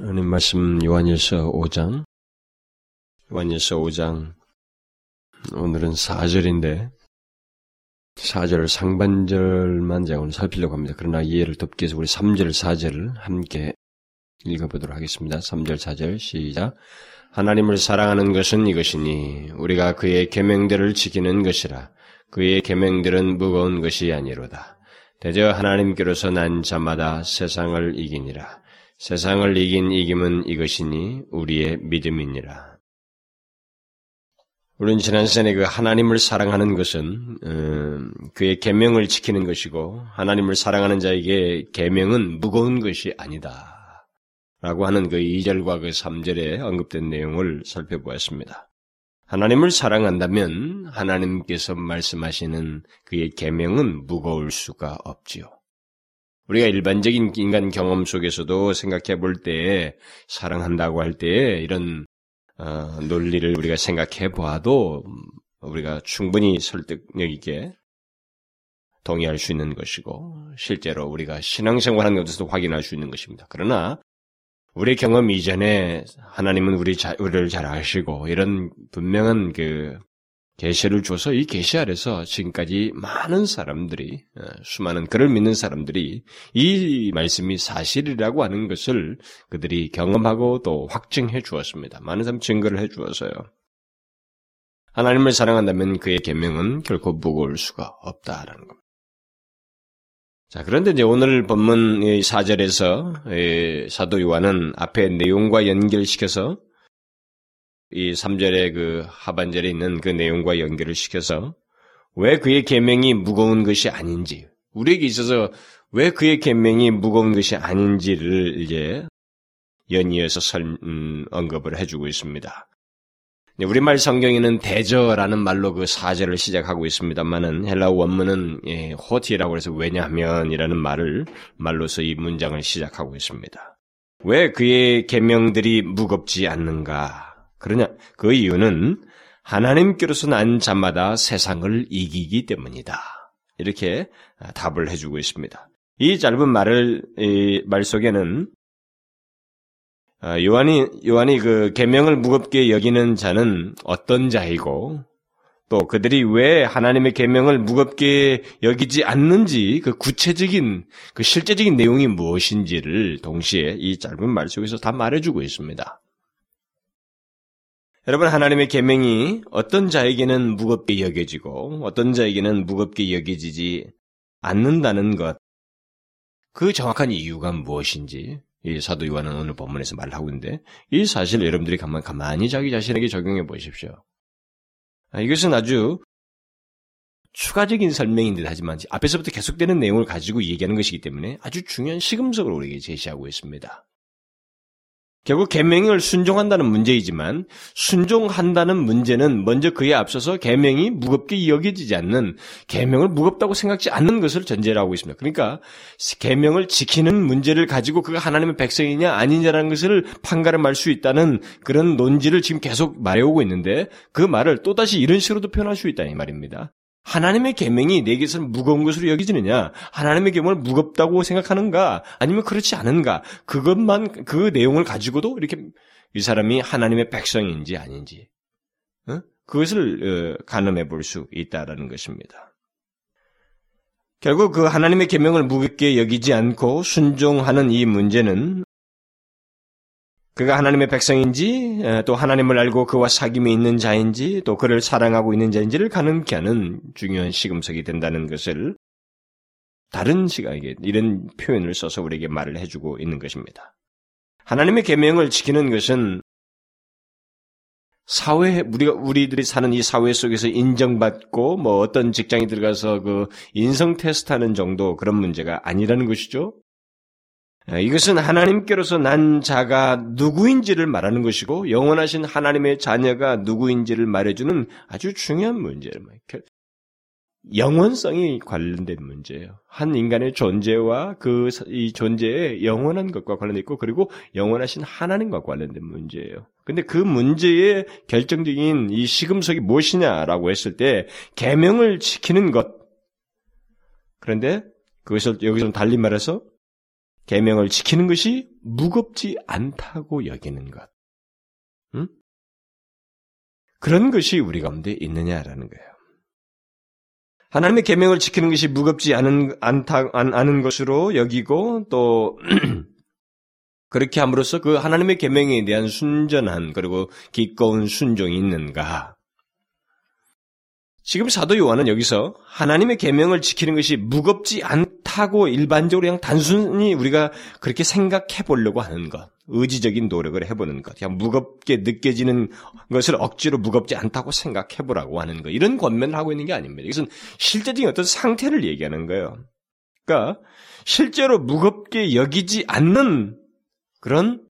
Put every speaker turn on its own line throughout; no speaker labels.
하나님 말씀 요한일서 5장 요한일서 5장 오늘은 4절인데 4절 상반절만 제가 오늘 살피려고 합니다. 그러나 이해를 돕기 위해서 우리 3절 4절을 함께 읽어보도록 하겠습니다. 3절 4절 시작 하나님을 사랑하는 것은 이것이니 우리가 그의 계명들을 지키는 것이라 그의 계명들은 무거운 것이 아니로다. 대저 하나님께로서 난 자마다 세상을 이기니라. 세상을 이긴 이김은 이것이니 우리의 믿음이니라. 우리는 지난 시간에 그 하나님을 사랑하는 것은 음, 그의 계명을 지키는 것이고 하나님을 사랑하는 자에게 계명은 무거운 것이 아니다. 라고 하는 그 2절과 그 3절에 언급된 내용을 살펴보았습니다. 하나님을 사랑한다면 하나님께서 말씀하시는 그의 계명은 무거울 수가 없지요. 우리가 일반적인 인간 경험 속에서도 생각해 볼 때에 사랑한다고 할 때에 이런 어, 논리를 우리가 생각해 보아도 우리가 충분히 설득력 있게 동의할 수 있는 것이고 실제로 우리가 신앙생활 하는 것에서도 확인할 수 있는 것입니다. 그러나 우리 경험 이전에 하나님은 우리 자, 우리를 잘 아시고 이런 분명한 그 계시를 줘서 이 계시 아래서 지금까지 많은 사람들이 어, 수많은 그를 믿는 사람들이 이 말씀이 사실이라고 하는 것을 그들이 경험하고 또 확증해 주었습니다. 많은 사람 증거를 해 주어서요. 하나님을 사랑한다면 그의 계명은 결코 무거울 수가 없다라는 겁니다. 자, 그런데 이제 오늘 본문 4절에서 사도 요한은 앞에 내용과 연결시켜서 이 3절의 그 하반절에 있는 그 내용과 연결을 시켜서 왜 그의 계명이 무거운 것이 아닌지 우리에게 있어서 왜 그의 계명이 무거운 것이 아닌지를 이제 연이어서 설, 음, 언급을 해주고 있습니다. 우리말 성경에는 대저라는 말로 그 사절을 시작하고 있습니다만은 헬라어 원문은 예, 호티라고 해서 왜냐하면이라는 말을 말로서 이 문장을 시작하고 있습니다. 왜 그의 계명들이 무겁지 않는가? 그러냐? 그 이유는 하나님께로서 난 자마다 세상을 이기기 때문이다. 이렇게 답을 해주고 있습니다. 이 짧은 말을 말 속에는 아, 요한이 요한이 그 계명을 무겁게 여기는 자는 어떤 자이고 또 그들이 왜 하나님의 계명을 무겁게 여기지 않는지 그 구체적인 그 실제적인 내용이 무엇인지를 동시에 이 짧은 말 속에서 다 말해주고 있습니다. 여러분 하나님의 계명이 어떤 자에게는 무겁게 여겨지고 어떤 자에게는 무겁게 여겨지지 않는다는 것. 그 정확한 이유가 무엇인지 이 사도 요한은 오늘 본문에서 말을 하고 있는데 이 사실 여러분들이 가만 가만히 자기 자신에게 적용해 보십시오. 아, 이것은 아주 추가적인 설명인 듯 하지만 앞에서부터 계속되는 내용을 가지고 얘기하는 것이기 때문에 아주 중요한 시금석을 우리에게 제시하고 있습니다. 결국 계명을 순종한다는 문제이지만 순종한다는 문제는 먼저 그에 앞서서 계명이 무겁게 여겨지지 않는 계명을 무겁다고 생각지 않는 것을 전제로 하고 있습니다. 그러니까 계명을 지키는 문제를 가지고 그가 하나님의 백성이냐 아니냐라는 것을 판가름할 수 있다는 그런 논지를 지금 계속 말해오고 있는데 그 말을 또다시 이런 식으로도 표현할 수 있다 이 말입니다. 하나님의 계명이 내게서는 무거운 것으로 여기지느냐? 하나님의 계명을 무겁다고 생각하는가? 아니면 그렇지 않은가? 그것만 그 내용을 가지고도 이렇게 이 사람이 하나님의 백성인지 아닌지 어? 그것을 어, 가늠해 볼 수 있다라는 것입니다. 결국 그 하나님의 계명을 무겁게 여기지 않고 순종하는 이 문제는 그가 하나님의 백성인지 또 하나님을 알고 그와 사귐이 있는 자인지 또 그를 사랑하고 있는 자인지를 가늠케 하는 중요한 시금석이 된다는 것을 다른 시각에 이런 표현을 써서 우리에게 말을 해주고 있는 것입니다. 하나님의 계명을 지키는 것은 사회 우리가 우리들이 사는 이 사회 속에서 인정받고 뭐 어떤 직장에 들어가서 그 인성 테스트하는 정도 그런 문제가 아니라는 것이죠. 아, 이것은 하나님께로서 난 자가 누구인지를 말하는 것이고 영원하신 하나님의 자녀가 누구인지를 말해주는 아주 중요한 문제예요. 영원성이 관련된 문제예요. 한 인간의 존재와 그 이 존재의 영원한 것과 관련돼 있고 그리고 영원하신 하나님과 관련된 문제예요. 근데 그 문제의 결정적인 이 시금석이 무엇이냐라고 했을 때 계명을 지키는 것. 그런데 그것을 여기서 달리 말해서 계명을 지키는 것이 무겁지 않다고 여기는 것. 응? 그런 것이 우리 가운데 있느냐라는 거예요. 하나님의 계명을 지키는 것이 무겁지 않은 않다 않은 것으로 여기고 또 그렇게 함으로써 그 하나님의 계명에 대한 순전한 그리고 기꺼운 순종이 있는가? 지금 사도 요한은 여기서 하나님의 계명을 지키는 것이 무겁지 않다고 일반적으로 그냥 단순히 우리가 그렇게 생각해 보려고 하는 것, 의지적인 노력을 해보는 것, 그냥 무겁게 느껴지는 것을 억지로 무겁지 않다고 생각해 보라고 하는 것, 이런 권면을 하고 있는 게 아닙니다. 이것은 실제적인 어떤 상태를 얘기하는 거예요. 그러니까 실제로 무겁게 여기지 않는 그런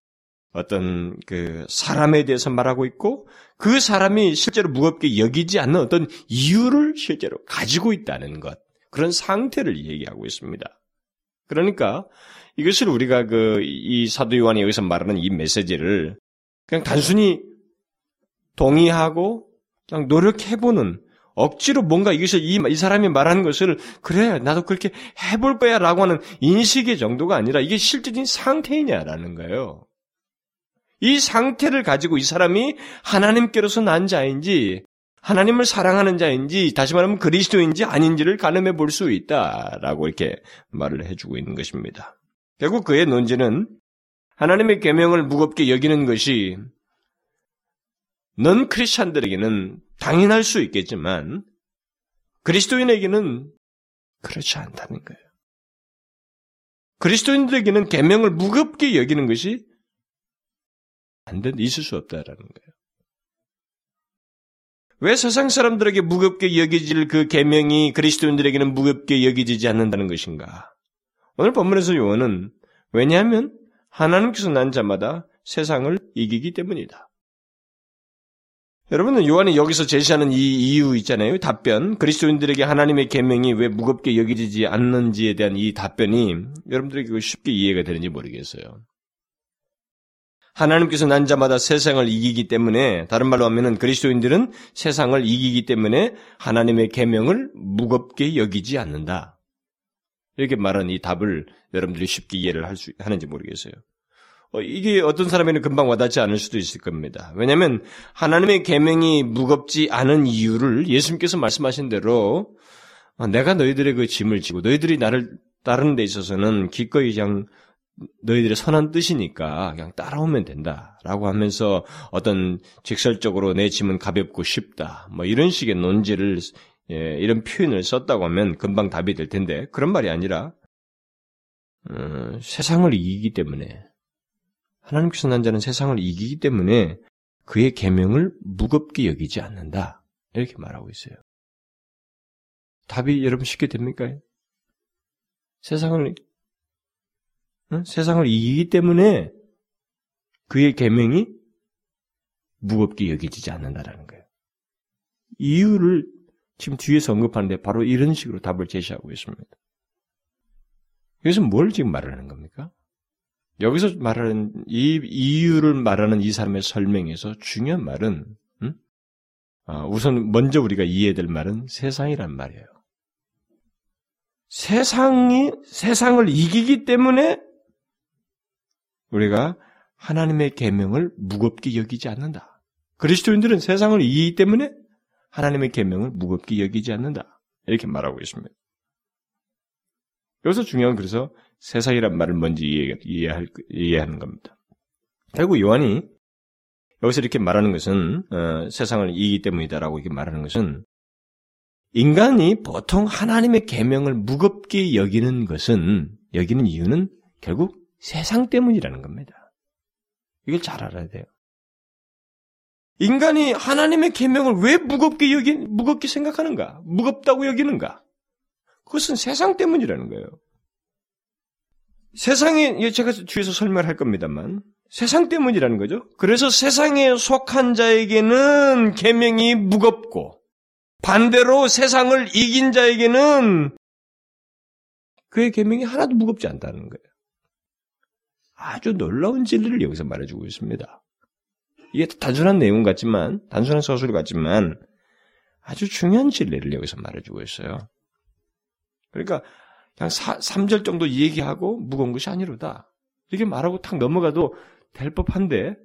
어떤 그 사람에 대해서 말하고 있고 그 사람이 실제로 무겁게 여기지 않는 어떤 이유를 실제로 가지고 있다는 것 그런 상태를 얘기하고 있습니다. 그러니까 이것을 우리가 그 이 사도 요한이 여기서 말하는 이 메시지를 그냥 단순히 동의하고 그냥 노력해보는 억지로 뭔가 이것을 이, 이 사람이 말하는 것을 그래 나도 그렇게 해볼 거야라고 하는 인식의 정도가 아니라 이게 실질적인 상태이냐라는 거예요. 이 상태를 가지고 이 사람이 하나님께로서 난 자인지 하나님을 사랑하는 자인지 다시 말하면 그리스도인지 아닌지를 가늠해 볼 수 있다라고 이렇게 말을 해주고 있는 것입니다. 결국 그의 논지는 하나님의 계명을 무겁게 여기는 것이 넌 크리스찬들에게는 당연할 수 있겠지만 그리스도인에게는 그렇지 않다는 거예요. 그리스도인들에게는 계명을 무겁게 여기는 것이 안 된, 있을 수 없다라는 거예요. 왜 세상 사람들에게 무겁게 여기질 그 계명이 그리스도인들에게는 무겁게 여기지지 않는다는 것인가? 오늘 본문에서 요원은 왜냐하면 하나님께서 난 자마다 세상을 이기기 때문이다. 여러분은 요한이 여기서 제시하는 이 이유 있잖아요. 답변. 그리스도인들에게 하나님의 계명이 왜 무겁게 여기지 않는지에 대한 이 답변이 여러분들에게 쉽게 이해가 되는지 모르겠어요. 하나님께서 난 자마다 세상을 이기기 때문에 다른 말로 하면은 그리스도인들은 세상을 이기기 때문에 하나님의 계명을 무겁게 여기지 않는다. 이렇게 말한 이 답을 여러분들이 쉽게 이해를 할 수 하는지 모르겠어요. 어, 이게 어떤 사람에는 금방 와닿지 않을 수도 있을 겁니다. 왜냐하면 하나님의 계명이 무겁지 않은 이유를 예수님께서 말씀하신 대로 어, 내가 너희들의 그 짐을 지고 너희들이 나를 따르는 데 있어서는 기꺼이 그냥 너희들의 선한 뜻이니까 그냥 따라오면 된다라고 하면서 어떤 직설적으로 내 짐은 가볍고 쉽다 뭐 이런 식의 논지를 예, 이런 표현을 썼다고 하면 금방 답이 될 텐데 그런 말이 아니라 어, 세상을 이기기 때문에 하나님께서 난 자는 세상을 이기기 때문에 그의 계명을 무겁게 여기지 않는다 이렇게 말하고 있어요. 답이 여러분 쉽게 됩니까? 세상을 응? 세상을 이기기 때문에 그의 계명이 무겁게 여기지지 않는다라는 거예요. 이유를 지금 뒤에서 언급하는데 바로 이런 식으로 답을 제시하고 있습니다. 여기서 뭘 지금 말하는 겁니까? 여기서 말하는 이 이유를 말하는 이 사람의 설명에서 중요한 말은 음? 아, 우선 먼저 우리가 이해될 말은 세상이란 말이에요. 세상이 세상을 이기기 때문에 우리가 하나님의 계명을 무겁게 여기지 않는다. 그리스도인들은 세상을 이기기 때문에 하나님의 계명을 무겁게 여기지 않는다. 이렇게 말하고 있습니다. 여기서 중요한 그래서 세상이란 말을 먼저 이해, 이해할, 이해하는 겁니다. 결국 요한이 여기서 이렇게 말하는 것은 어, 세상을 이기기 때문이다라고 이렇게 말하는 것은 인간이 보통 하나님의 계명을 무겁게 여기는 것은 여기는 이유는 결국 세상 때문이라는 겁니다. 이걸 잘 알아야 돼요. 인간이 하나님의 계명을 왜 무겁게 여기 무겁게 생각하는가? 무겁다고 여기는가? 그것은 세상 때문이라는 거예요. 세상에 제가 뒤에서 설명할 겁니다만 세상 때문이라는 거죠. 그래서 세상에 속한 자에게는 계명이 무겁고 반대로 세상을 이긴 자에게는 그의 계명이 하나도 무겁지 않다는 거예요. 아주 놀라운 진리를 여기서 말해주고 있습니다. 이게 단순한 내용 같지만, 단순한 서술 같지만, 아주 중요한 진리를 여기서 말해주고 있어요. 그러니까, 그냥 사, 3절 정도 얘기하고 무거운 것이 아니로다. 이렇게 말하고 탁 넘어가도 될 법한데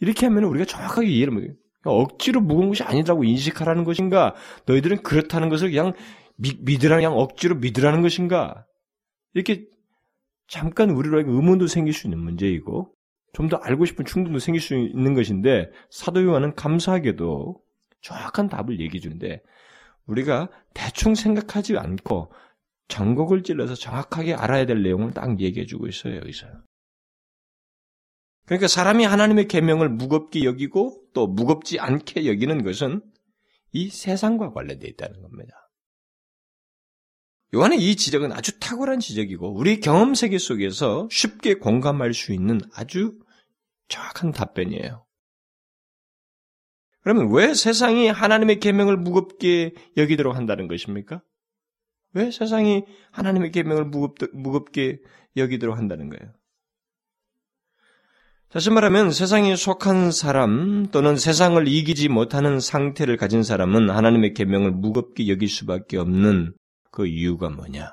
이렇게 하면 우리가 정확하게 이해를 못해요. 억지로 무거운 것이 아니라고 인식하라는 것인가? 너희들은 그렇다는 것을 그냥 미, 믿으라 그냥 억지로 믿으라는 것인가? 이렇게 잠깐 우리로 의문도 생길 수 있는 문제이고 좀 더 알고 싶은 충동도 생길 수 있는 것인데 사도 요한은 감사하게도 정확한 답을 얘기해 주는데 우리가 대충 생각하지 않고 전곡을 찔러서 정확하게 알아야 될 내용을 딱 얘기해 주고 있어요, 여기서. 그러니까 사람이 하나님의 계명을 무겁게 여기고 또 무겁지 않게 여기는 것은 이 세상과 관련되어 있다는 겁니다. 요한의 이 지적은 아주 탁월한 지적이고 우리 경험 세계 속에서 쉽게 공감할 수 있는 아주 정확한 답변이에요. 그러면 왜 세상이 하나님의 계명을 무겁게 여기도록 한다는 것입니까? 왜 세상이 하나님의 계명을 무겁게 여기도록 한다는 거예요? 다시 말하면 세상에 속한 사람 또는 세상을 이기지 못하는 상태를 가진 사람은 하나님의 계명을 무겁게 여길 수밖에 없는 그 이유가 뭐냐?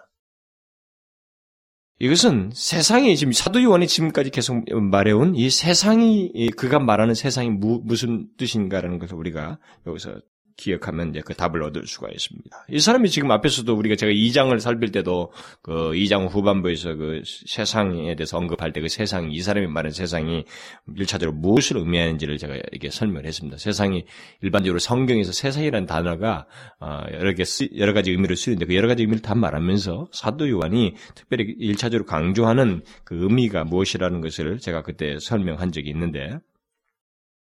이것은 세상이 지금 사도 요한이 지금까지 계속 말해온 이 세상이 그가 말하는 세상이 무, 무슨 뜻인가라는 것을 우리가 여기서 기억하면 이제 그 답을 얻을 수가 있습니다. 이 사람이 지금 앞에서도 우리가 제가 2장을 살필 때도 그 2장 후반부에서 그 세상에 대해서 언급할 때 그 세상, 이 사람이 말하는 세상이 1차적으로 무엇을 의미하는지를 제가 이렇게 설명을 했습니다. 세상이 일반적으로 성경에서 세상이라는 단어가 어, 여러 개, 여러 가지 의미를 쓰는데 그 여러 가지 의미를 다 말하면서 사도 요한이 특별히 1차적으로 강조하는 그 의미가 무엇이라는 것을 제가 그때 설명한 적이 있는데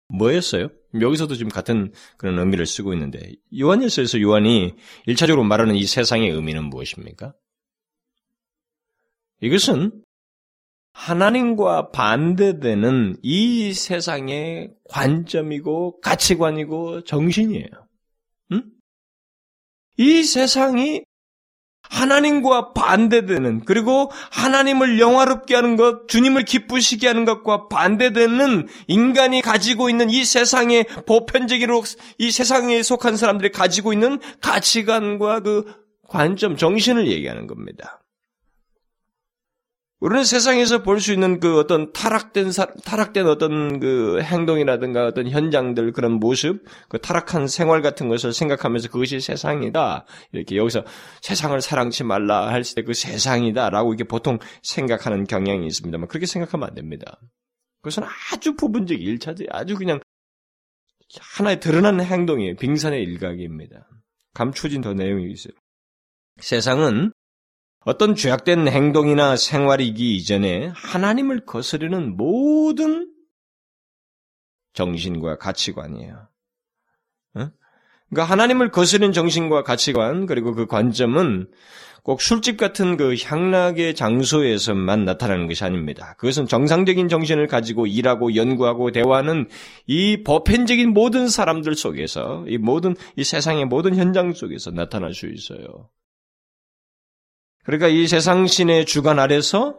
뭐였어요? 여기서도 지금 같은 그런 의미를 쓰고 있는데 요한일서에서 요한이 일차적으로 말하는 이 세상의 의미는 무엇입니까? 이것은 하나님과 반대되는 이 세상의 관점이고 가치관이고 정신이에요. 응? 이 세상이 하나님과 반대되는 그리고 하나님을 영화롭게 하는 것, 주님을 기쁘시게 하는 것과 반대되는 인간이 가지고 있는 이 세상의 보편적으로 이 세상에 속한 사람들이 가지고 있는 가치관과 그 관점, 정신을 얘기하는 겁니다. 우리는 세상에서 볼 수 있는 그 어떤 타락된 사, 타락된 어떤 그 행동이라든가 어떤 현장들 그런 모습, 그 타락한 생활 같은 것을 생각하면서 그것이 세상이다. 이렇게 여기서 세상을 사랑치 말라 할 때 그 세상이다라고 이렇게 보통 생각하는 경향이 있습니다만 그렇게 생각하면 안 됩니다. 그것은 아주 부분적 일차적 아주 그냥 하나의 드러나는 행동이에요. 빙산의 일각입니다. 감추진 더 내용이 있어요. 세상은 어떤 죄악된 행동이나 생활이기 이전에 하나님을 거스르는 모든 정신과 가치관이에요. 그러니까 하나님을 거스르는 정신과 가치관 그리고 그 관점은 꼭 술집 같은 그 향락의 장소에서만 나타나는 것이 아닙니다. 그것은 정상적인 정신을 가지고 일하고 연구하고 대화하는 이 보편적인 모든 사람들 속에서 이 모든 이 세상의 모든 현장 속에서 나타날 수 있어요. 그러니까 이 세상 신의 주관 아래서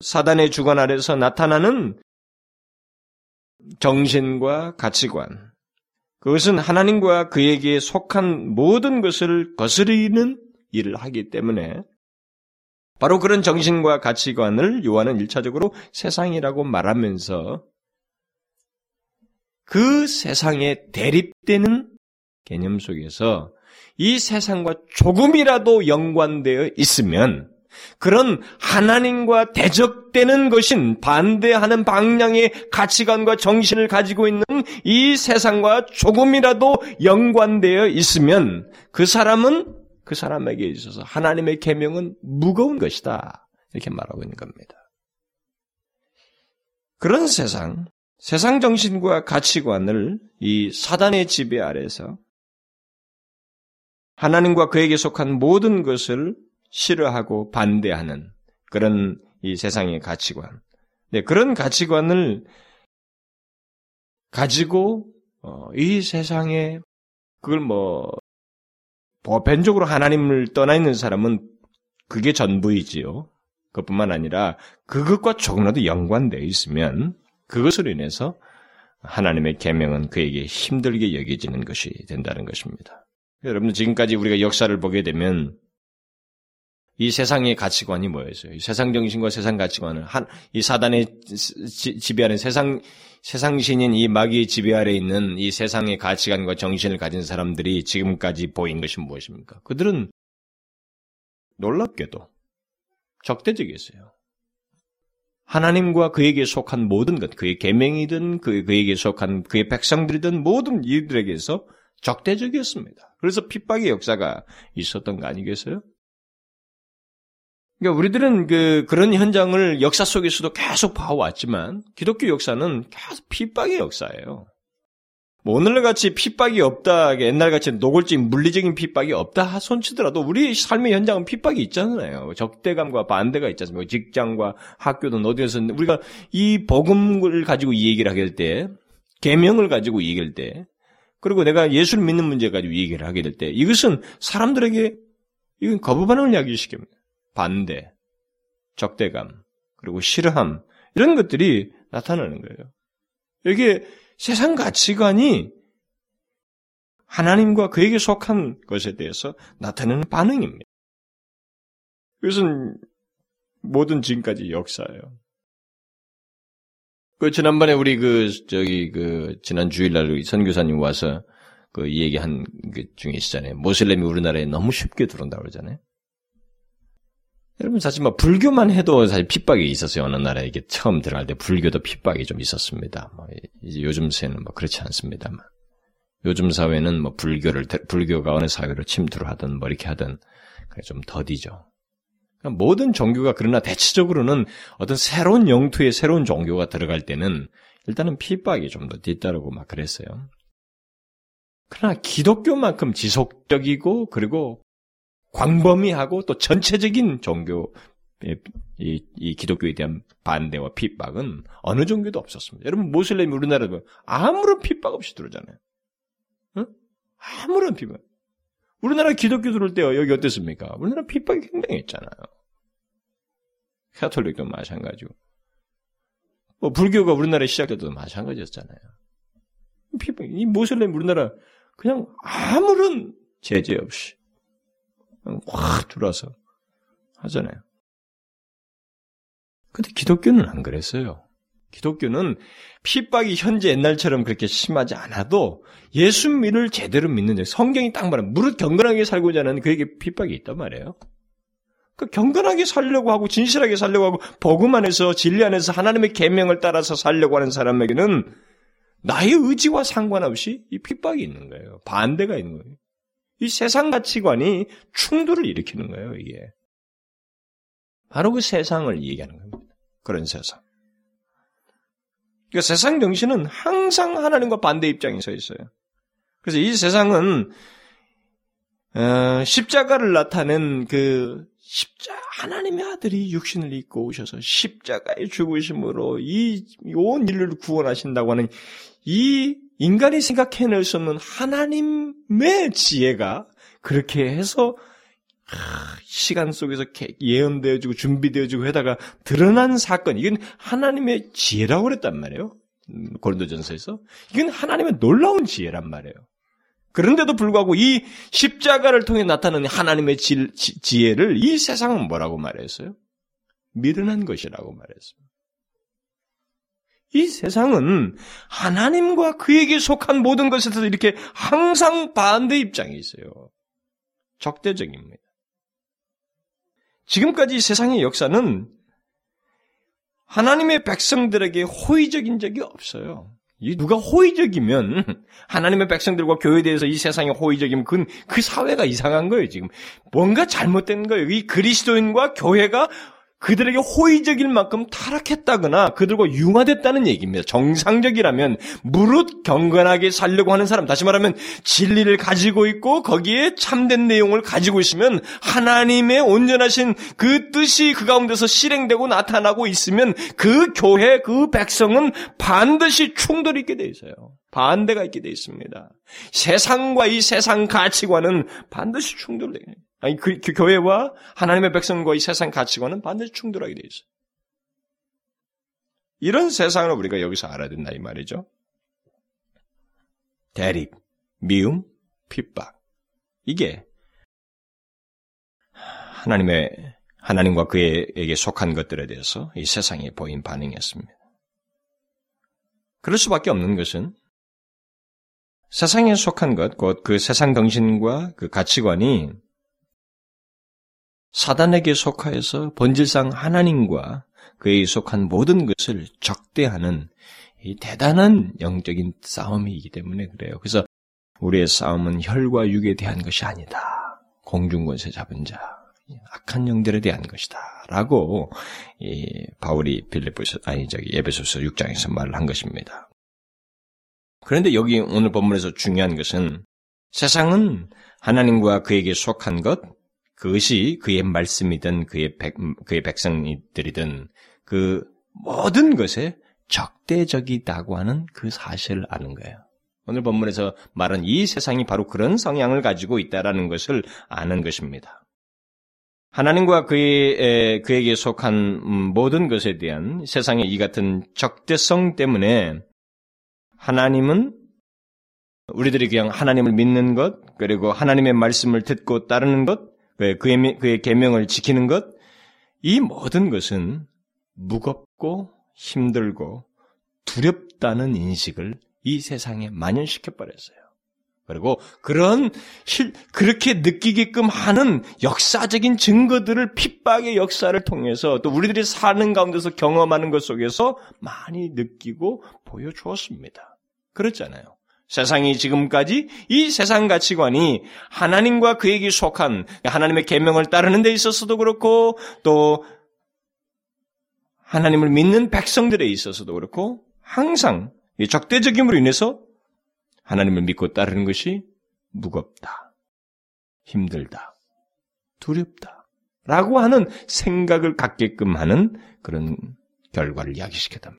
사단의 주관 아래서 나타나는 정신과 가치관. 그것은 하나님과 그에게 속한 모든 것을 거스르는 일을 하기 때문에 바로 그런 정신과 가치관을 요한은 일차적으로 세상이라고 말하면서 그 세상에 대립되는 개념 속에서 이 세상과 조금이라도 연관되어 있으면 그런 하나님과 대적되는 것인 반대하는 방향의 가치관과 정신을 가지고 있는 이 세상과 조금이라도 연관되어 있으면 그 사람은 그 사람에게 있어서 하나님의 계명은 무거운 것이다. 이렇게 말하고 있는 겁니다. 그런 세상, 세상 정신과 가치관을 이 사단의 지배 아래서 하나님과 그에게 속한 모든 것을 싫어하고 반대하는 그런 이 세상의 가치관. 네, 그런 가치관을 가지고 어, 이 세상에 그걸 뭐 보편적으로 하나님을 떠나 있는 사람은 그게 전부이지요. 그것뿐만 아니라 그것과 조금이라도 연관되어 있으면 그것으로 인해서 하나님의 계명은 그에게 힘들게 여겨지는 것이 된다는 것입니다. 여러분 지금까지 우리가 역사를 보게 되면 이 세상의 가치관이 뭐였어요? 이 세상 정신과 세상 가치관은 한, 이 사단의 지, 지배하는 세상, 세상 신인 이 마귀의 지배 아래 있는 이 세상의 가치관과 정신을 가진 사람들이 지금까지 보인 것이 무엇입니까? 그들은 놀랍게도 적대적이었어요. 하나님과 그에게 속한 모든 것, 그의 계명이든 그, 그에게 속한 그의 백성들이든 모든 이들에게서 적대적이었습니다. 그래서 핍박의 역사가 있었던 거 아니겠어요? 그러니까 우리들은 그 그런 현장을 역사 속에서도 계속 봐왔지만 기독교 역사는 계속 핍박의 역사예요. 뭐 오늘날 같이 핍박이 없다, 옛날 같이 노골적인 물리적인 핍박이 없다 손치더라도 우리 삶의 현장은 핍박이 있잖아요. 적대감과 반대가 않습니까? 직장과 학교든 어디에서 우리가 이 복음을 가지고 이 얘기를 하게 될 때, 계명을 가지고 이 얘기할 때, 그리고 내가 예수를 믿는 문제 가지고 이 얘기를 하게 될 때, 이것은 사람들에게 이건 거부 반응을 야기시킵니다. 반대, 적대감, 그리고 싫어함 이런 것들이 나타나는 거예요. 여기에 세상 가치관이 하나님과 그에게 속한 것에 대해서 나타내는 반응입니다. 이것은 모든 지금까지 역사예요. 그 지난번에 우리 그 저기 그 지난 주일날 선교사님 와서 그 얘기한 그 중에 있잖아요. 모슬렘이 우리나라에 너무 쉽게 들어온다고 그러잖아요. 여러분 사실 뭐 불교만 해도 사실 핍박이 있었어요. 어느 나라에 이게 처음 들어갈 때 불교도 핍박이 좀 있었습니다. 뭐 이제 요즘 세는 뭐 그렇지 않습니다만 요즘 사회는 뭐 불교를 불교가 어느 사회로 침투를 하든 뭐 이렇게 하든 좀 더디죠. 모든 종교가 그러나 대체적으로는 어떤 새로운 영토에 새로운 종교가 들어갈 때는 일단은 핍박이 좀 더 뒤따르고 막 그랬어요. 그러나 기독교만큼 지속적이고 그리고 광범위하고 또 전체적인 종교 이, 이, 기독교에 대한 반대와 핍박은 어느 종교도 없었습니다. 여러분 모슬렘이 우리나라도 아무런 핍박 없이 들어오잖아요. 응? 아무런 핍박. 우리나라 기독교 들어올 때 여기 어땠습니까? 우리나라 핍박이 굉장히 있잖아요. 카톨릭도 마찬가지고. 뭐 불교가 우리나라에 시작돼도 마찬가지였잖아요. 핍박. 이 모슬렘 우리나라 그냥 아무런 제재 없이 확 들어와서 하잖아요. 근데 기독교는 안 그랬어요. 기독교는 핍박이 현재 옛날처럼 그렇게 심하지 않아도 예수 믿을 제대로 믿는 성경이 딱 말하면 무릇 경건하게 살고자 하는 그에게 핍박이 있단 말이에요. 그 경건하게 살려고 하고 진실하게 살려고 하고 복음 안에서 진리 안에서 하나님의 계명을 따라서 살려고 하는 사람에게는 나의 의지와 상관없이 이 핍박이 있는 거예요. 반대가 있는 거예요. 이 세상 가치관이 충돌을 일으키는 거예요, 이게. 바로 그 세상을 얘기하는 겁니다. 그런 세상. 그러니까 세상 정신은 항상 하나님과 반대 입장에 서 있어요. 그래서 이 세상은 어, 십자가를 나타낸 그 십자 하나님의 아들이 육신을 입고 오셔서 십자가의 죽으심으로 이 온 인류를 구원하신다고 하는 이 인간이 생각해낼 수 없는 하나님의 지혜가 그렇게 해서 시간 속에서 예언되어지고 준비되어지고 하다가 드러난 사건, 이건 하나님의 지혜라고 그랬단 말이에요. 음, 고린도전서에서. 이건 하나님의 놀라운 지혜란 말이에요. 그런데도 불구하고 이 십자가를 통해 나타나는 하나님의 지, 지 혜를이 세상은 뭐라고 말했어요? 미련한 것이라고 말했습니다. 이 세상은 하나님과 그에게 속한 모든 것에 서 이렇게 항상 반대 입장에 있어요. 적대적입니다. 지금까지 세상의 역사는 하나님의 백성들에게 호의적인 적이 없어요. 누가 호의적이면 하나님의 백성들과 교회에 대해서 이 세상이 호의적이면 그건 그 사회가 이상한 거예요, 지금. 뭔가 잘못된 거예요. 이 그리스도인과 교회가 그들에게 호의적일 만큼 타락했다거나 그들과 융화됐다는 얘기입니다. 정상적이라면 무릇 경건하게 살려고 하는 사람, 다시 말하면 진리를 가지고 있고 거기에 참된 내용을 가지고 있으면 하나님의 온전하신 그 뜻이 그 가운데서 실행되고 나타나고 있으면 그 교회, 그 백성은 반드시 충돌이 있게 돼 있어요. 반대가 있게 돼 있습니다. 세상과 이 세상 가치관은 반드시 충돌되게 돼요. 아니 그, 그 교회와 하나님의 백성과 이 세상 가치관은 반드시 충돌하게 돼 있어요. 이런 세상을 우리가 여기서 알아야 된다 이 말이죠. 대립, 미움, 핍박. 이게 하나님의 하나님과 그에게 속한 것들에 대해서 이 세상에 보인 반응이었습니다. 그럴 수밖에 없는 것은 세상에 속한 것, 곧 그 세상 정신과 그 가치관이 사단에게 속하여서 본질상 하나님과 그에 속한 모든 것을 적대하는 이 대단한 영적인 싸움이기 때문에 그래요. 그래서 우리의 싸움은 혈과 육에 대한 것이 아니다. 공중권세 잡은 자, 악한 영들에 대한 것이다. 라고 이 바울이 빌립보서 아니 저기 예배소서 6장에서 말을 한 것입니다. 그런데 여기 오늘 본문에서 중요한 것은 세상은 하나님과 그에게 속한 것, 그것이 그의 말씀이든 그의 백, 그의 백성들이든 그 모든 것에 적대적이다고 하는 그 사실을 아는 거예요. 오늘 본문에서 말한 이 세상이 바로 그런 성향을 가지고 있다라는 것을 아는 것입니다. 하나님과 그의, 그에게 속한 음, 모든 것에 대한 세상의 이 같은 적대성 때문에 하나님은 우리들이 그냥 하나님을 믿는 것, 그리고 하나님의 말씀을 듣고 따르는 것, 그의, 그의 계명을 지키는 것, 이 모든 것은 무겁고 힘들고 두렵다는 인식을 이 세상에 만연시켜 버렸어요. 그리고 그런 실, 그렇게 느끼게끔 하는 역사적인 증거들을 핍박의 역사를 통해서 또 우리들이 사는 가운데서 경험하는 것 속에서 많이 느끼고 보여주었습니다. 그렇잖아요. 세상이 지금까지 이 세상 가치관이 하나님과 그에게 속한 하나님의 계명을 따르는 데 있어서도 그렇고 또 하나님을 믿는 백성들에 있어서도 그렇고 항상 적대적임으로 인해서 하나님을 믿고 따르는 것이 무겁다, 힘들다, 두렵다. 라고 하는 생각을 갖게끔 하는 그런 결과를 이야기시켰다.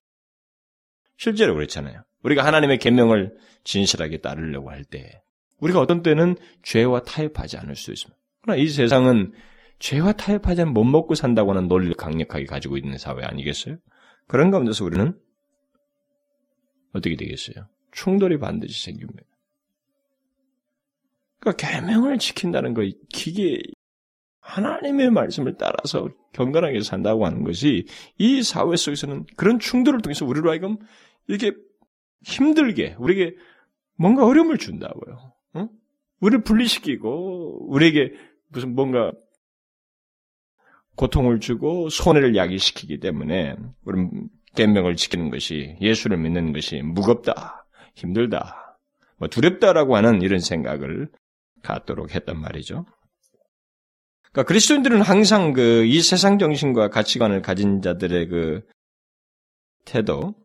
실제로 그렇잖아요. 우리가 하나님의 계명을 진실하게 따르려고 할 때, 우리가 어떤 때는 죄와 타협하지 않을 수 있습니다. 그러나 이 세상은 죄와 타협하지 않으면 못 먹고 산다고 하는 논리를 강력하게 가지고 있는 사회 아니겠어요? 그런 가운데서 우리는 어떻게 되겠어요? 충돌이 반드시 생깁니다. 그러니까 계명을 지킨다는 거 기계 하나님의 말씀을 따라서 경건하게 산다고 하는 것이 이 사회 속에서는 그런 충돌을 통해서 우리로 하여금 이렇게 힘들게 우리에게 뭔가 어려움을 준다고요. 응? 우리를 분리시키고 우리에게 무슨 뭔가 고통을 주고 손해를 야기시키기 때문에 우리는 계명을 지키는 것이 예수를 믿는 것이 무겁다, 힘들다, 뭐 두렵다라고 하는 이런 생각을 갖도록 했단 말이죠. 그러니까 그리스도인들은 항상 그 이 세상 정신과 가치관을 가진 자들의 그 태도,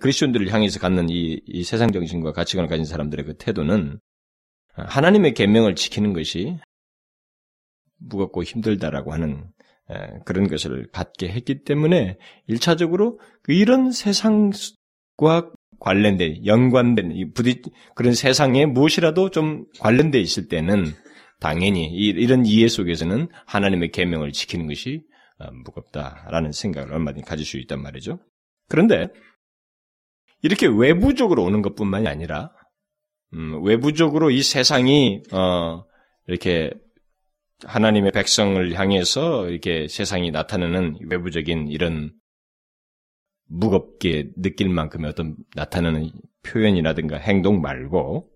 그리스도인들을 향해서 갖는 이, 이 세상 정신과 가치관을 가진 사람들의 그 태도는 하나님의 계명을 지키는 것이 무겁고 힘들다라고 하는 그런 것을 갖게 했기 때문에 일차적으로 그 이런 세상과 관련된 연관된 부딪 그런 세상에 무엇이라도 좀 관련돼 있을 때는 당연히 이런 이해 속에서는 하나님의 계명을 지키는 것이 어, 무겁다라는 생각을 얼마든지 가질 수 있단 말이죠. 그런데 이렇게 외부적으로 오는 것뿐만이 아니라 음, 외부적으로 이 세상이 어, 이렇게 하나님의 백성을 향해서 이렇게 세상이 나타내는 외부적인 이런 무겁게 느낄 만큼의 어떤 나타나는 표현이라든가 행동 말고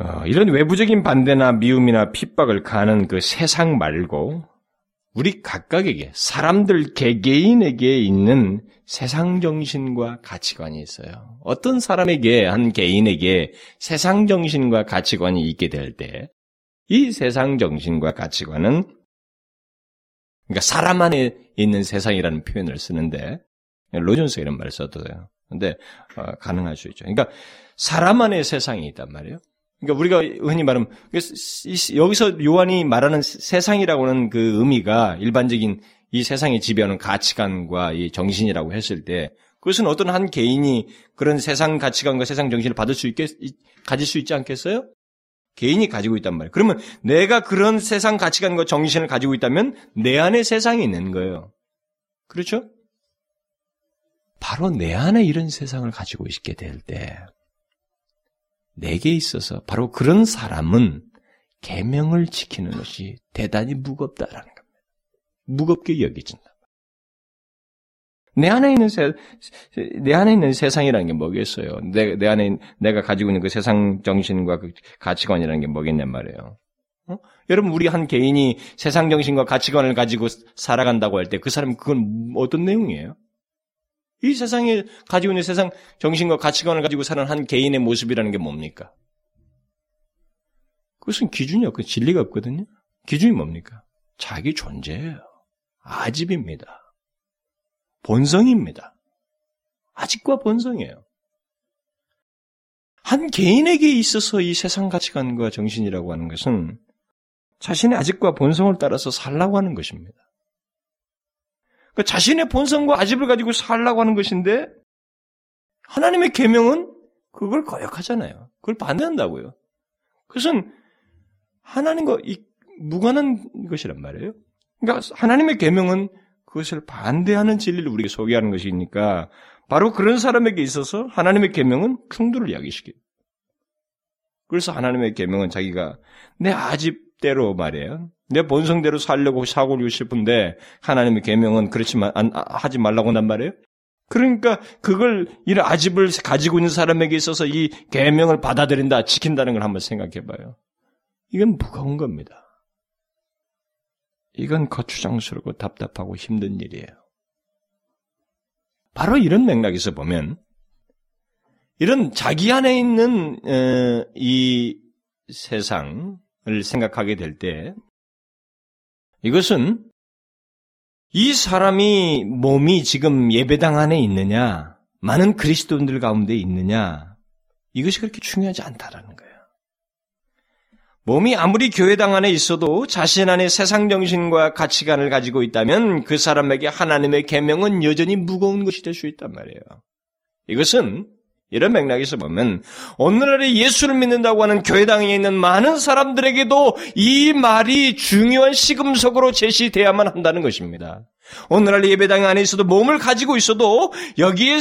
어, 이런 외부적인 반대나 미움이나 핍박을 가는 그 세상 말고 우리 각각에게 사람들 개개인에게 있는 세상 정신과 가치관이 있어요. 어떤 사람에게 한 개인에게 세상 정신과 가치관이 있게 될 때 이 세상 정신과 가치관은 그러니까 사람 안에 있는 세상이라는 표현을 쓰는데 로존스가 이런 말을 써도 돼요. 근데 어, 가능할 수 있죠. 그러니까 사람 안에 세상이 있단 말이에요. 그러니까 우리가 흔히 말하면 여기서 요한이 말하는 세상이라고 하는 그 의미가 일반적인 이 세상에 지배하는 가치관과 이 정신이라고 했을 때 그것은 어떤 한 개인이 그런 세상 가치관과 세상 정신을 받을 수 있겠 가질 수 있지 않겠어요? 개인이 가지고 있단 말이에요. 그러면 내가 그런 세상 가치관과 정신을 가지고 있다면 내 안에 세상이 있는 거예요. 그렇죠? 바로 내 안에 이런 세상을 가지고 있게 될 때, 내게 있어서 바로 그런 사람은 계명을 지키는 것이 대단히 무겁다라는 겁니다. 무겁게 여겨진다. 내 안에 있는 세, 내 안에 있는 세상이라는 게 뭐겠어요? 내, 내 안에, 내가 가지고 있는 그 세상 정신과 그 가치관이라는 게 뭐겠냔 말이에요. 어? 여러분, 우리 한 개인이 세상 정신과 가치관을 가지고 살아간다고 할 때 그 사람은 그건 어떤 내용이에요? 이 세상에 가지고 있는 세상 정신과 가치관을 가지고 사는 한 개인의 모습이라는 게 뭡니까? 그것은 기준이 없고 진리가 없거든요. 기준이 뭡니까? 자기 존재예요. 아집입니다. 본성입니다. 아직과 본성이에요. 한 개인에게 있어서 이 세상 가치관과 정신이라고 하는 것은 자신의 아직과 본성을 따라서 살라고 하는 것입니다. 그러니까 자신의 본성과 아집을 가지고 살라고 하는 것인데 하나님의 계명은 그걸 거역하잖아요. 그걸 반대한다고요. 그것은 하나님과 무관한 것이란 말이에요. 그러니까 하나님의 계명은 그것을 반대하는 진리를 우리에게 소개하는 것이니까 바로 그런 사람에게 있어서 하나님의 계명은 충돌을 야기시켜요. 그래서 하나님의 계명은 자기가 내 아집대로 말이에요. 내 본성대로 살려고 사고를 싶은데 하나님의 계명은 그렇지만 안, 아, 하지 말라고 난 말이에요. 그러니까 그걸 이런 아집을 가지고 있는 사람에게 있어서 이 계명을 받아들인다, 지킨다는 걸 한번 생각해 봐요. 이건 무거운 겁니다. 이건 거추장스럽고 답답하고 힘든 일이에요. 바로 이런 맥락에서 보면 이런 자기 안에 있는 이 세상을 생각하게 될 때 이것은 이 사람이 몸이 지금 예배당 안에 있느냐, 많은 그리스도인들 가운데 있느냐, 이것이 그렇게 중요하지 않다라는 거예요. 몸이 아무리 교회당 안에 있어도 자신 안에 세상 정신과 가치관을 가지고 있다면 그 사람에게 하나님의 계명은 여전히 무거운 것이 될 수 있단 말이에요. 이것은 이런 맥락에서 보면 오늘날에 예수를 믿는다고 하는 교회당에 있는 많은 사람들에게도 이 말이 중요한 시금석으로 제시돼야만 한다는 것입니다. 오늘날 예배당 안에 있어도 몸을 가지고 있어도 여기에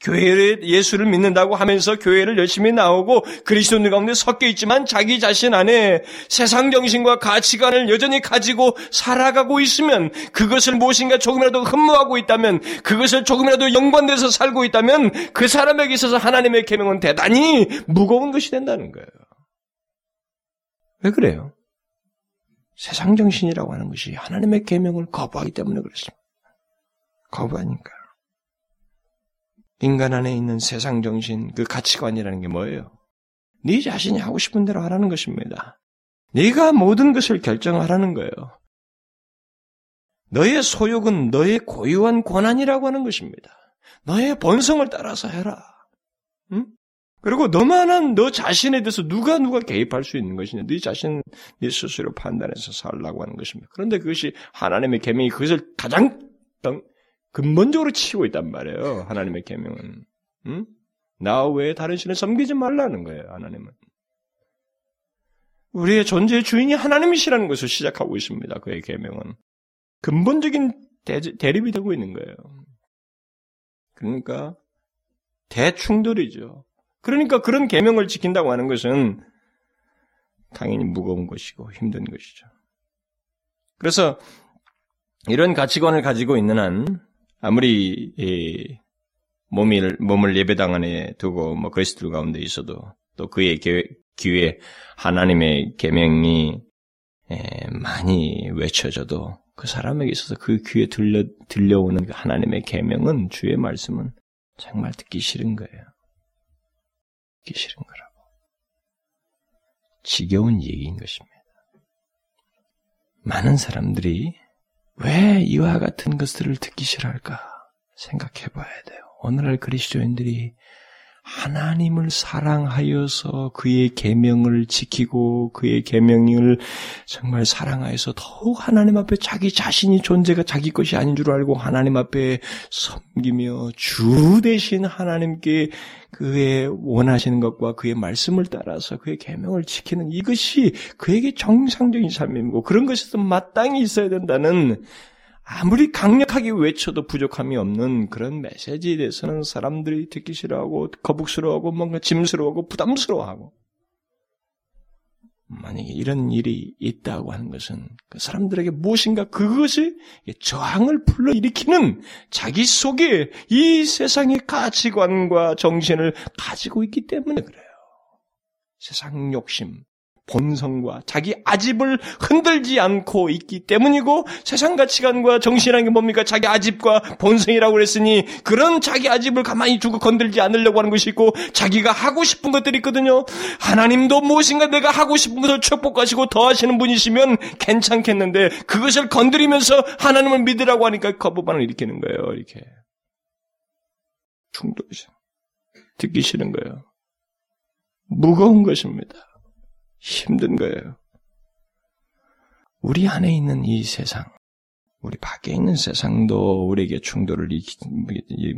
교회를 예수를 믿는다고 하면서 교회를 열심히 나오고 그리스도인들 가운데 섞여 있지만 자기 자신 안에 세상 정신과 가치관을 여전히 가지고 살아가고 있으면 그것을 무엇인가 조금이라도 흠모하고 있다면 그것을 조금이라도 연관돼서 살고 있다면 그 사람에게 있어서 하나님의 계명은 대단히 무거운 것이 된다는 거예요. 왜 그래요? 세상 정신이라고 하는 것이 하나님의 계명을 거부하기 때문에 그렇습니다. 거부하니까. 인간 안에 있는 세상 정신, 그 가치관이라는 게 뭐예요? 네 자신이 하고 싶은 대로 하라는 것입니다. 네가 모든 것을 결정하라는 거예요. 너의 소욕은 너의 고유한 권한이라고 하는 것입니다. 너의 본성을 따라서 해라. 응? 그리고 너만한 너 자신에 대해서 누가 누가 개입할 수 있는 것이냐? 네 자신, 네 스스로 판단해서 살라고 하는 것입니다. 그런데 그것이 하나님의 계명이 그것을 가장 근본적으로 치고 있단 말이에요. 하나님의 계명은. 응? 나 외에 다른 신을 섬기지 말라는 거예요. 하나님은. 우리의 존재의 주인이 하나님이시라는 것을 시작하고 있습니다. 그의 계명은 근본적인 대, 대립이 되고 있는 거예요. 그러니까 대충돌이죠. 그러니까 그런 계명을 지킨다고 하는 것은 당연히 무거운 것이고 힘든 것이죠. 그래서 이런 가치관을 가지고 있는 한 아무리 몸이, 몸을 예배당 안에 두고 뭐 그리스도 가운데 있어도 또 그의 귀에 하나님의 계명이 많이 외쳐져도 그 사람에게 있어서 그 귀에 들려 들려오는 그 하나님의 계명은 주의 말씀은 정말 듣기 싫은 거예요. 듣기 싫은 거라고. 지겨운 얘기인 것입니다. 많은 사람들이 왜 이와 같은 것들을 듣기 싫어할까 생각해 봐야 돼요. 오늘날 그리스도인들이 하나님을 사랑하여서 그의 계명을 지키고 그의 계명을 정말 사랑하여서 더욱 하나님 앞에 자기 자신이 존재가 자기 것이 아닌 줄 알고 하나님 앞에 섬기며 주 대신 하나님께 그의 원하시는 것과 그의 말씀을 따라서 그의 계명을 지키는 이것이 그에게 정상적인 삶이고 그런 것에서 마땅히 있어야 된다는 아무리 강력하게 외쳐도 부족함이 없는 그런 메시지에 대해서는 사람들이 듣기 싫어하고 거북스러워하고 뭔가 짐스러워하고 부담스러워하고 만약에 이런 일이 있다고 하는 것은 그 사람들에게 무엇인가 그것이 저항을 불러일으키는 자기 속에 이 세상의 가치관과 정신을 가지고 있기 때문에 그래요. 세상 욕심, 본성과 자기 아집을 흔들지 않고 있기 때문이고 세상 가치관과 정신이라는 게 뭡니까? 자기 아집과 본성이라고 그랬으니 그런 자기 아집을 가만히 두고 건들지 않으려고 하는 것이 있고 자기가 하고 싶은 것들이 있거든요. 하나님도 무엇인가 내가 하고 싶은 것을 축복하시고 더하시는 분이시면 괜찮겠는데 그것을 건드리면서 하나님을 믿으라고 하니까 거부반을 일으키는 거예요. 이렇게 충돌이 듣기 싫은 거예요. 무거운 것입니다. 힘든 거예요. 우리 안에 있는 이 세상, 우리 밖에 있는 세상도 우리에게 충돌을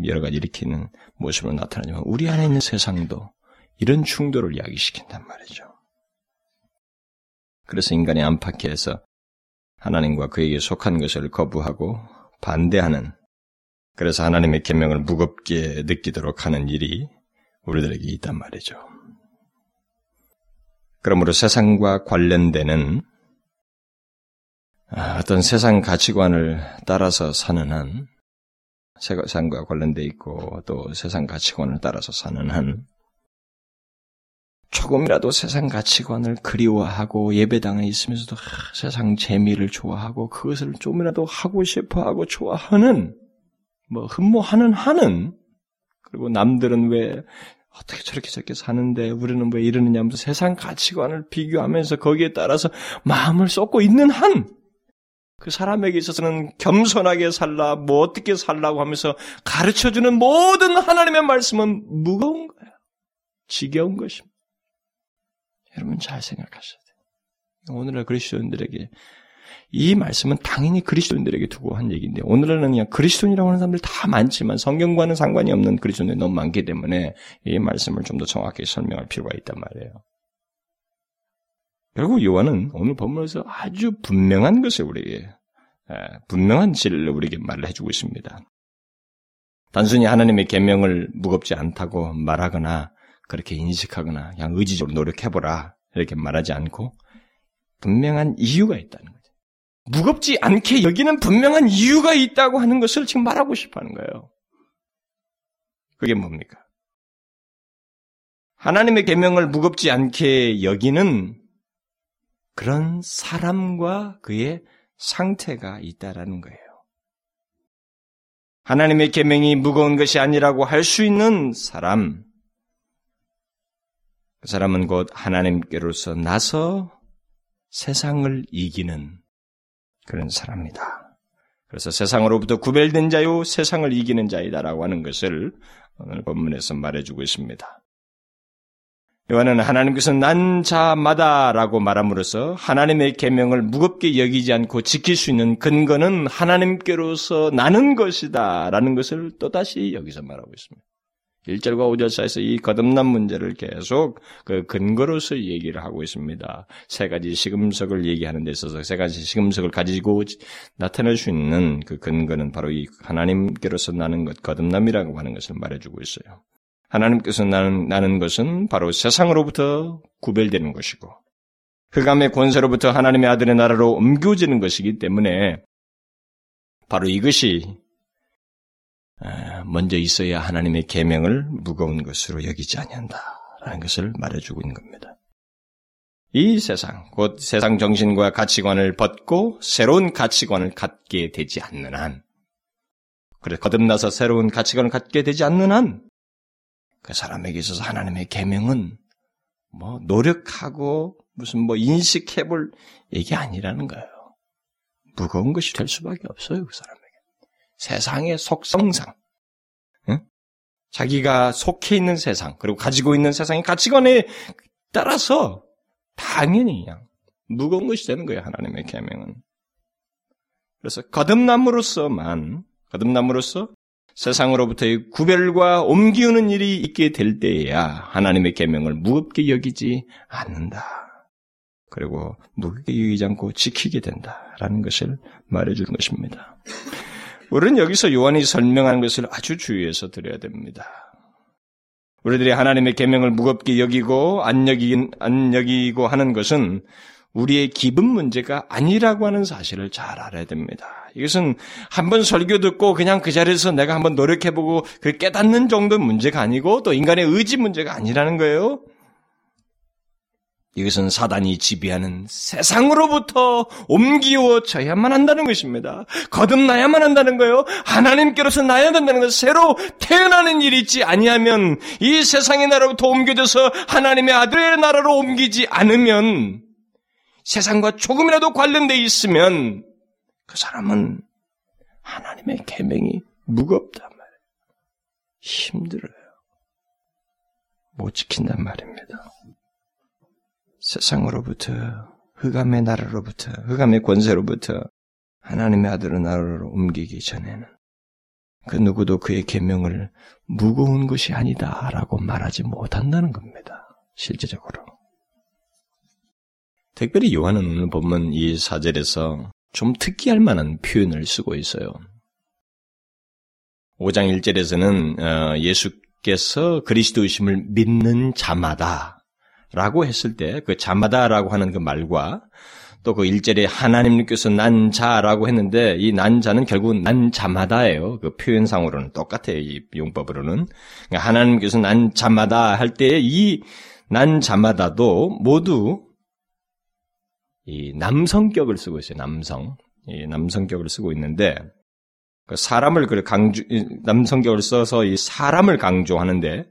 여러 가지 일으키는 모습으로 나타나지만 우리 안에 있는 세상도 이런 충돌을 야기시킨단 말이죠. 그래서 인간이 안팎에서 하나님과 그에게 속한 것을 거부하고 반대하는 그래서 하나님의 계명을 무겁게 느끼도록 하는 일이 우리들에게 있단 말이죠. 그러므로 세상과 관련되는 아, 어떤 세상 가치관을 따라서 사는 한, 세상과 관련돼 있고 또 세상 가치관을 따라서 사는 한, 조금이라도 세상 가치관을 그리워하고 예배당에 있으면서도 하, 세상 재미를 좋아하고 그것을 조금이라도 하고 싶어 하고 좋아하는 뭐 흠모하는 하는 그리고 남들은 왜 어떻게 저렇게 저렇게 사는데 우리는 왜 이러느냐 하면서 세상 가치관을 비교하면서 거기에 따라서 마음을 쏟고 있는 한, 그 사람에게 있어서는 겸손하게 살라, 뭐 어떻게 살라고 하면서 가르쳐주는 모든 하나님의 말씀은 무거운 거예요. 지겨운 것입니다. 여러분 잘 생각하셔야 돼요. 오늘날 그리스도인들에게 이 말씀은 당연히 그리스도인들에게 두고 한 얘기인데 오늘은 그냥 그리스도인이라고 하는 사람들 다 많지만 성경과는 상관이 없는 그리스도인들이 너무 많기 때문에 이 말씀을 좀 더 정확히 설명할 필요가 있단 말이에요. 결국 요한은 오늘 본문에서 아주 분명한 것을 우리에게 분명한 진리를 우리에게 말을 해주고 있습니다. 단순히 하나님의 계명을 무겁지 않다고 말하거나 그렇게 인식하거나 그냥 의지적으로 노력해보라 이렇게 말하지 않고 분명한 이유가 있다는 거예요. 무겁지 않게 여기는 분명한 이유가 있다고 하는 것을 지금 말하고 싶어 하는 거예요. 그게 뭡니까? 하나님의 계명을 무겁지 않게 여기는 그런 사람과 그의 상태가 있다라는 거예요. 하나님의 계명이 무거운 것이 아니라고 할 수 있는 사람, 그 사람은 곧 하나님께로서 나서 세상을 이기는 그런 사람입니다. 그래서 세상으로부터 구별된 자요, 세상을 이기는 자이다라고 하는 것을 오늘 본문에서 말해주고 있습니다. 요한은 하나님께서 난 자마다라고 말함으로써 하나님의 계명을 무겁게 여기지 않고 지킬 수 있는 근거는 하나님께로서 나는 것이다라는 것을 또다시 여기서 말하고 있습니다. 1절과 5절 사이에서 이 거듭난 문제를 계속 그 근거로서 얘기를 하고 있습니다. 세 가지 시금석을 얘기하는 데 있어서 세 가지 시금석을 가지고 나타낼 수 있는 그 근거는 바로 이 하나님께로서 나는 것, 거듭남이라고 하는 것을 말해주고 있어요. 하나님께서 나는, 나는 것은 바로 세상으로부터 구별되는 것이고, 흑암의 권세로부터 하나님의 아들의 나라로 옮겨지는 것이기 때문에, 바로 이것이 먼저 있어야 하나님의 계명을 무거운 것으로 여기지 아니한다라는 것을 말해주고 있는 겁니다. 이 세상, 곧 세상 정신과 가치관을 벗고 새로운 가치관을 갖게 되지 않는 한, 그래 거듭나서 새로운 가치관을 갖게 되지 않는 한, 그 사람에게 있어서 하나님의 계명은 뭐 노력하고 무슨 뭐 인식해볼 얘기 아니라는 거예요. 무거운 것이 될 수밖에 없어요, 그 사람에게. 세상의 속성상, 응? 자기가 속해 있는 세상, 그리고 가지고 있는 세상의 가치관에 따라서 당연히 그냥 무거운 것이 되는 거예요, 하나님의 계명은. 그래서 거듭남으로서만, 거듭남으로써 세상으로부터의 구별과 옮기우는 일이 있게 될 때에야 하나님의 계명을 무겁게 여기지 않는다. 그리고 무겁게 여기지 않고 지키게 된다라는 것을 말해주는 것입니다. 우리는 여기서 요한이 설명하는 것을 아주 주의해서 들어야 됩니다. 우리들이 하나님의 계명을 무겁게 여기고 안 여기 안 여기고 하는 것은 우리의 기분 문제가 아니라고 하는 사실을 잘 알아야 됩니다. 이것은 한번 설교 듣고 그냥 그 자리에서 내가 한번 노력해보고 그 깨닫는 정도 문제가 아니고 또 인간의 의지 문제가 아니라는 거예요. 이것은 사단이 지배하는 세상으로부터 옮기워져야만 한다는 것입니다. 거듭나야만 한다는 거예요. 하나님께로서 나야 된다는 것. 새로 태어나는 일이 있지 아니하면 이 세상의 나라로부터 옮겨져서 하나님의 아들의 나라로 옮기지 않으면 세상과 조금이라도 관련돼 있으면 그 사람은 하나님의 계명이 무겁단 말이에요. 힘들어요. 못 지킨단 말입니다. 세상으로부터 흑암의 나라로부터 흑암의 권세로부터 하나님의 아들의 나라로 옮기기 전에는 그 누구도 그의 계명을 무거운 것이 아니다라고 말하지 못한다는 겁니다. 실제적으로. 특별히 요한은 오늘 보면 이 사절에서 좀 특이할 만한 표현을 쓰고 있어요. 5장 1절에서는 어, 예수께서 그리스도이심을 믿는 자마다 라고 했을 때 그 자마다라고 하는 그 말과 또그 1절에 하나님께서 난 자라고 했는데 이 난 자는 결국은 난 자마다예요. 그 표현상으로는 똑같아요. 이 용법으로는. 그러니까 하나님께서 난 자마다 할 때 이 난 자마다도 모두 이 남성격을 쓰고 있어요. 남성. 이 남성격을 쓰고 있는데 그 사람을 그 강조 남성격을 써서 이 사람을 강조하는데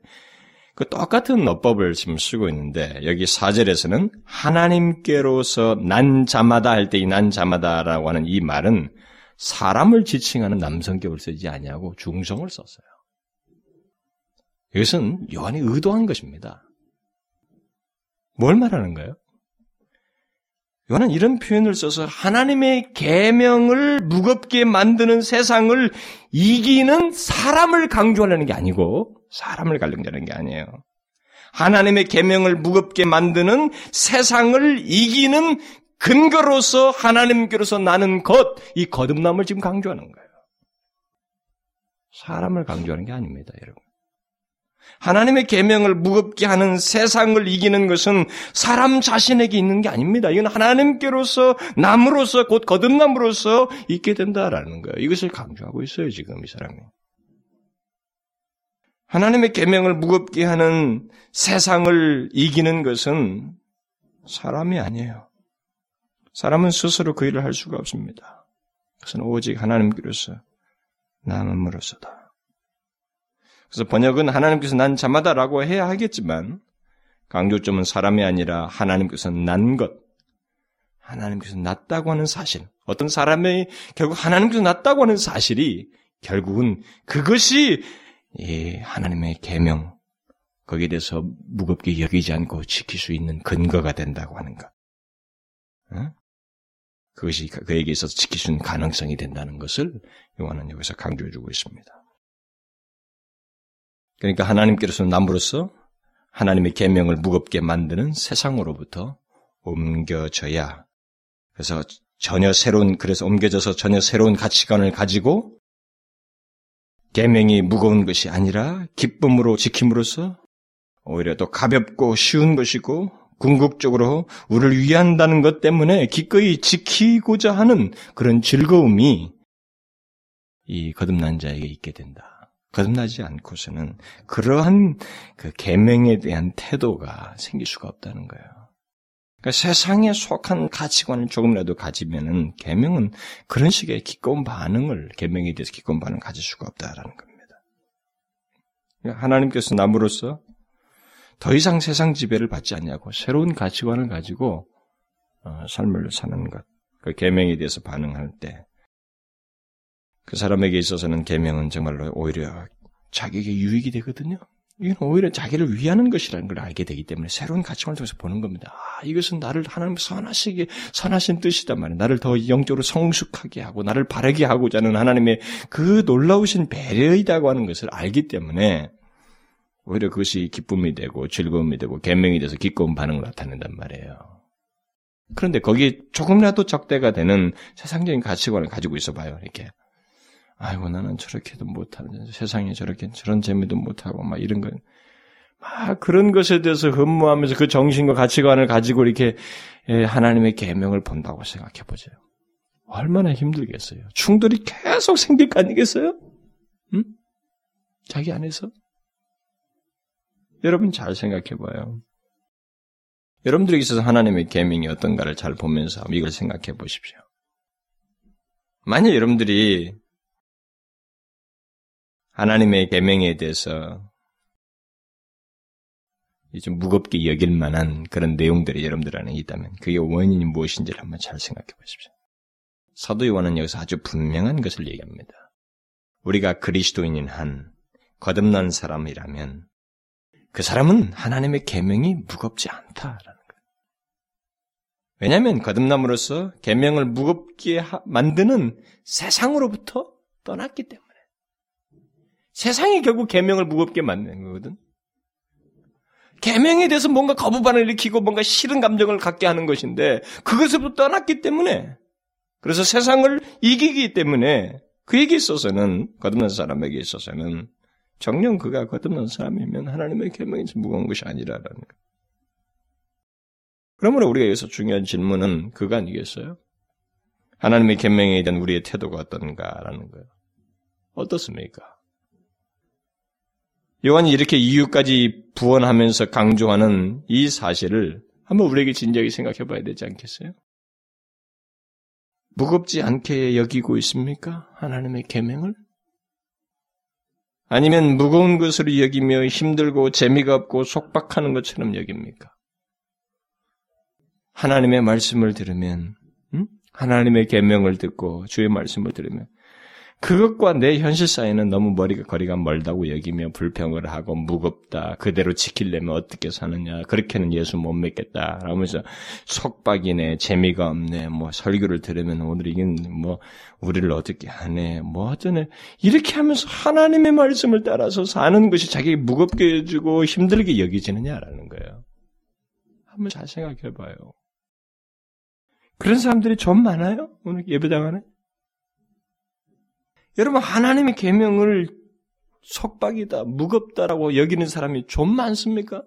그 똑같은 어법을 지금 쓰고 있는데 여기 사절에서는 하나님께로서 난 자마다 할 때 이 난 자마다라고 하는 이 말은 사람을 지칭하는 남성격을 쓰지 아니하고 중성을 썼어요. 이것은 요한이 의도한 것입니다. 뭘 말하는 거예요? 요한은 이런 표현을 써서 하나님의 계명을 무겁게 만드는 세상을 이기는 사람을 강조하려는 게 아니고 사람을 강조하는 게 아니에요. 하나님의 계명을 무겁게 만드는 세상을 이기는 근거로서 하나님께로서 나는 것, 이 거듭남을 지금 강조하는 거예요. 사람을 강조하는 게 아닙니다, 여러분. 하나님의 계명을 무겁게 하는 세상을 이기는 것은 사람 자신에게 있는 게 아닙니다. 이건 하나님께로서 남으로서 곧 거듭남으로서 있게 된다라는 거예요. 이것을 강조하고 있어요, 지금 이 사람이. 하나님의 계명을 무겁게 하는 세상을 이기는 것은 사람이 아니에요. 사람은 스스로 그 일을 할 수가 없습니다. 그것은 오직 하나님께로서 남음으로서다. 그래서 번역은 하나님께서 난 자마다라고 해야 하겠지만 강조점은 사람이 아니라 하나님께서 난 것, 하나님께서 낫다고 하는 사실, 어떤 사람이 결국 하나님께서 낫다고 하는 사실이 결국은 그것이 하나님의 계명 거기에 대해서 무겁게 여기지 않고 지킬 수 있는 근거가 된다고 하는 것. 그것이 그에게 있어서 지킬 수 있는 가능성이 된다는 것을 요한은 여기서 강조해주고 있습니다. 그러니까 하나님께서 남으로서 하나님의 계명을 무겁게 만드는 세상으로부터 옮겨져야 그래서 전혀 새로운 그래서 옮겨져서 전혀 새로운 가치관을 가지고 계명이 무거운 것이 아니라 기쁨으로 지킴으로써 오히려 또 가볍고 쉬운 것이고 궁극적으로 우리를 위한다는 것 때문에 기꺼이 지키고자 하는 그런 즐거움이 이 거듭난 자에게 있게 된다. 거듭나지 않고서는 그러한 그 계명에 대한 태도가 생길 수가 없다는 거예요. 그러니까 세상에 속한 가치관을 조금이라도 가지면은 계명은 그런 식의 기꺼운 반응을 계명에 대해서 기꺼운 반응을 가질 수가 없다라는 겁니다. 그러니까 하나님께서 남으로서 더 이상 세상 지배를 받지 않냐고 새로운 가치관을 가지고 어, 삶을 사는 것, 그 계명에 대해서 반응할 때 그 사람에게 있어서는 계명은 정말로 오히려 자기에게 유익이 되거든요. 이건 오히려 자기를 위하는 것이라는 걸 알게 되기 때문에 새로운 가치관을 통해서 보는 겁니다. 아, 이것은 나를 하나님 선하시게 선하신 뜻이단 말이에요. 나를 더 영적으로 성숙하게 하고 나를 바르게 하고자 하는 하나님의 그 놀라우신 배려이다고 하는 것을 알기 때문에 오히려 그것이 기쁨이 되고 즐거움이 되고 계명이 돼서 기꺼운 반응을 나타낸단 말이에요. 그런데 거기에 조금이라도 적대가 되는 세상적인 가치관을 가지고 있어 봐요. 이렇게 아이고 나는 저렇게도 못하는 세상에 저렇게 저런 재미도 못하고 막 이런 거 막 그런 것에 대해서 흠모하면서 그 정신과 가치관을 가지고 이렇게 예, 하나님의 계명을 본다고 생각해 보세요. 얼마나 힘들겠어요. 충돌이 계속 생길 거 아니겠어요? 응? 자기 안에서? 여러분 잘 생각해 봐요. 여러분들에게 있어서 하나님의 계명이 어떤가를 잘 보면서 이걸 생각해 보십시오. 만약 여러분들이 하나님의 계명에 대해서 좀 무겁게 여길 만한 그런 내용들이 여러분들 안에 있다면 그게 원인이 무엇인지를 한번 잘 생각해 보십시오. 사도 요한은 여기서 아주 분명한 것을 얘기합니다. 우리가 그리스도인인 한 거듭난 사람이라면 그 사람은 하나님의 계명이 무겁지 않다라는 거예요. 왜냐하면 거듭남으로써 계명을 무겁게 만드는 세상으로부터 떠났기 때문에 세상이 결국 계명을 무겁게 만드는 거거든. 계명에 대해서 뭔가 거부반을 일으키고 뭔가 싫은 감정을 갖게 하는 것인데 그것으로부터 떠났기 때문에 그래서 세상을 이기기 때문에 그에게 있어서는 거듭난 사람에게 있어서는 정령 그가 거듭난 사람이면 하나님의 계명이 무거운 것이 아니라라는 것. 그러므로 우리가 여기서 중요한 질문은 그가 아니겠어요? 하나님의 계명에 대한 우리의 태도가 어떤가라는 거예요. 어떻습니까? 요한이 이렇게 이유까지 부언하면서 강조하는 이 사실을 한번 우리에게 진지하게 생각해 봐야 되지 않겠어요? 무겁지 않게 여기고 있습니까? 하나님의 계명을? 아니면 무거운 것으로 여기며 힘들고 재미가 없고 속박하는 것처럼 여깁니까? 하나님의 말씀을 들으면 음? 하나님의 계명을 듣고 주의 말씀을 들으면 그것과 내 현실 사이는 너무 머리가 거리가 멀다고 여기며 불평을 하고 무겁다. 그대로 지키려면 어떻게 사느냐. 그렇게는 예수 못 믿겠다. 라면서 속박이네. 재미가 없네. 뭐 설교를 들으면 오늘 이긴 뭐 우리를 어떻게 하네. 뭐 어쩌네. 이렇게 하면서 하나님의 말씀을 따라서 사는 것이 자기에게 무겁게 해주고 힘들게 여기지느냐라는 거예요. 한번 잘 생각해 봐요. 그런 사람들이 좀 많아요? 오늘 예배당 안에? 여러분 하나님의 계명을 속박이다, 무겁다라고 여기는 사람이 좀 많습니까?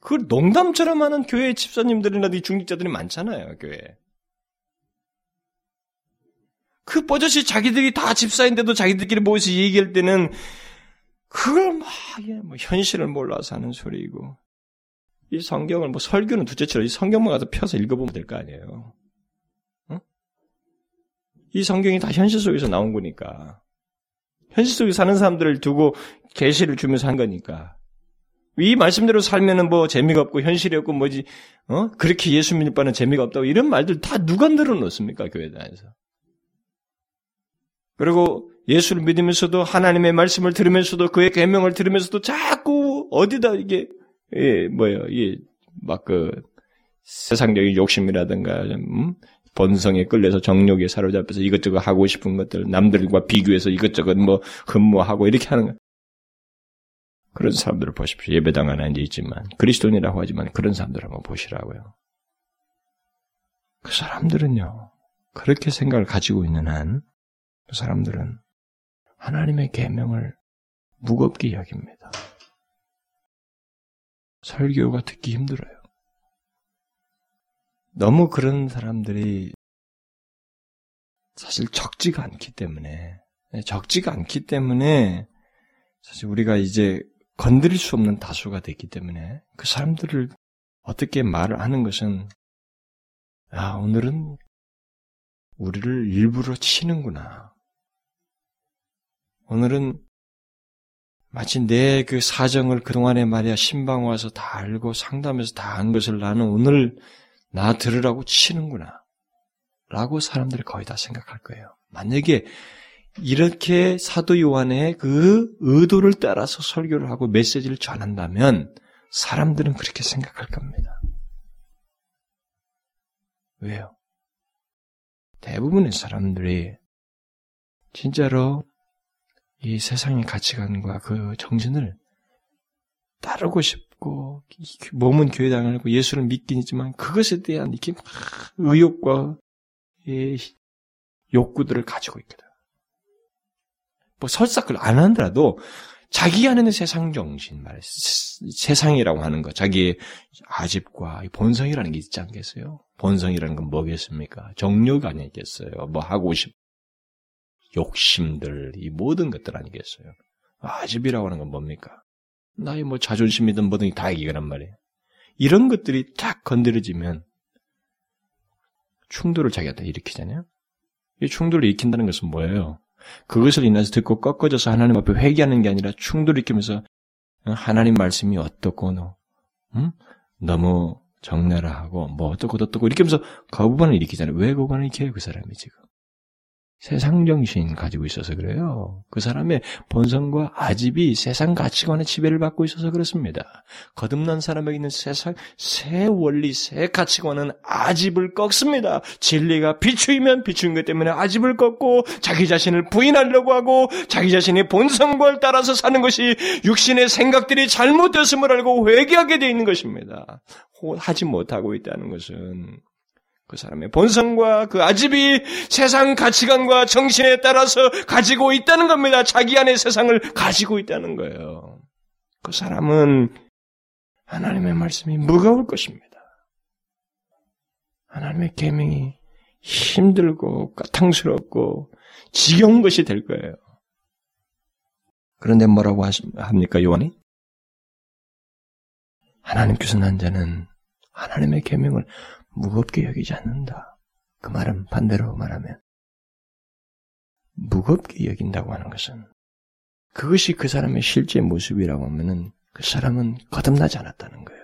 그걸 농담처럼 하는 교회 집사님들이나 중직자들이 많잖아요, 교회. 그 버젓이 자기들이 다 집사인데도 자기들끼리 모여서 얘기할 때는 그걸 막, 뭐 현실을 몰라서 하는 소리이고, 이 성경을 뭐 설교는 두째치로 이 성경만 가서 펴서 읽어보면 될 거 아니에요. 이 성경이 다 현실 속에서 나온 거니까. 현실 속에 사는 사람들을 두고 계시를 주면서 한 거니까. 이 말씀대로 살면은 뭐 재미가 없고 현실이 없고 뭐지, 어? 그렇게 예수 믿는 바는 재미가 없다고 이런 말들 다 누가 늘어놓습니까? 교회 다에서 그리고 예수를 믿으면서도 하나님의 말씀을 들으면서도 그의 계명을 들으면서도 자꾸 어디다 이게, 예, 뭐예요, 이, 막 그, 세상적인 욕심이라든가, 음? 본성에 끌려서 정욕에 사로잡혀서 이것저것 하고 싶은 것들 남들과 비교해서 이것저것 뭐 흠모하고 이렇게 하는 거. 그런 사람들을 보십시오. 예배당 안에 앉아 있지만 그리스도인이라고 하지만 그런 사람들 한번 보시라고요. 그 사람들은요. 그렇게 생각을 가지고 있는 한 그 사람들은 하나님의 계명을 무겁게 여깁니다. 설교가 듣기 힘들어요. 너무 그런 사람들이 사실 적지가 않기 때문에, 네, 적지가 않기 때문에 사실 우리가 이제 건드릴 수 없는 다수가 됐기 때문에 그 사람들을 어떻게 말을 하는 것은 아, 오늘은 우리를 일부러 치는구나. 오늘은 마치 내 그 사정을 그동안에 말이야 신방 와서 다 알고 상담해서 다 한 것을 나는 오늘 나 들으라고 치는구나. 라고 사람들이 거의 다 생각할 거예요. 만약에 이렇게 사도 요한의 그 의도를 따라서 설교를 하고 메시지를 전한다면 사람들은 그렇게 생각할 겁니다. 왜요? 대부분의 사람들이 진짜로 이 세상의 가치관과 그 정신을 따르고 싶 고 몸은 교회 다니고 예수를 믿긴 있지만 그것에 대한 이렇게 막 의욕과 욕구들을 가지고 있거든. 뭐 설사 그걸 안 하더라도 자기 안에는 세상 정신 말, 세상이라고 하는 것, 자기의 아집과 본성이라는 게 있지 않겠어요? 본성이라는 건 뭐겠습니까? 정욕 아니겠어요? 뭐 하고 싶, 욕심들, 이 모든 것들 아니겠어요? 아집이라고 하는 건 뭡니까? 나의 뭐 자존심이든 뭐든 다 이거란 말이에요. 이런 것들이 딱 건드려지면 충돌을 자기한테 일으키잖아요? 이 충돌을 일으킨다는 것은 뭐예요? 그것을 인해서 듣고 꺾어져서 하나님 앞에 회개하는 게 아니라 충돌을 일으키면서 하나님 말씀이 어떻고 너, 음? 너무 적나라하고 뭐 어떻고 어떻고 이렇게 하면서 거부반을 일으키잖아요. 왜 거부반을 일으켜요? 그 사람이 지금. 세상 정신 가지고 있어서 그래요. 그 사람의 본성과 아집이 세상 가치관의 지배를 받고 있어서 그렇습니다. 거듭난 사람에게 있는 세상 새 원리, 새 가치관은 아집을 꺾습니다. 진리가 비추이면 비추인 것 때문에 아집을 꺾고 자기 자신을 부인하려고 하고 자기 자신의 본성과 따라서 사는 것이 육신의 생각들이 잘못됐음을 알고 회개하게 되어 있는 것입니다. 하지 못하고 있다는 것은 그 사람의 본성과 그 아집이 세상 가치관과 정신에 따라서 가지고 있다는 겁니다. 자기 안의 세상을 가지고 있다는 거예요. 그 사람은 하나님의 말씀이 무거울 것입니다. 하나님의 계명이 힘들고 까탕스럽고 지겨운 것이 될 거예요. 그런데 뭐라고 합니까 요한이? 하나님께서 난 자는 하나님의 계명을 무겁게 여기지 않는다. 그 말은 반대로 말하면 무겁게 여긴다고 하는 것은 그것이 그 사람의 실제 모습이라고 하면은 그 사람은 거듭나지 않았다는 거예요.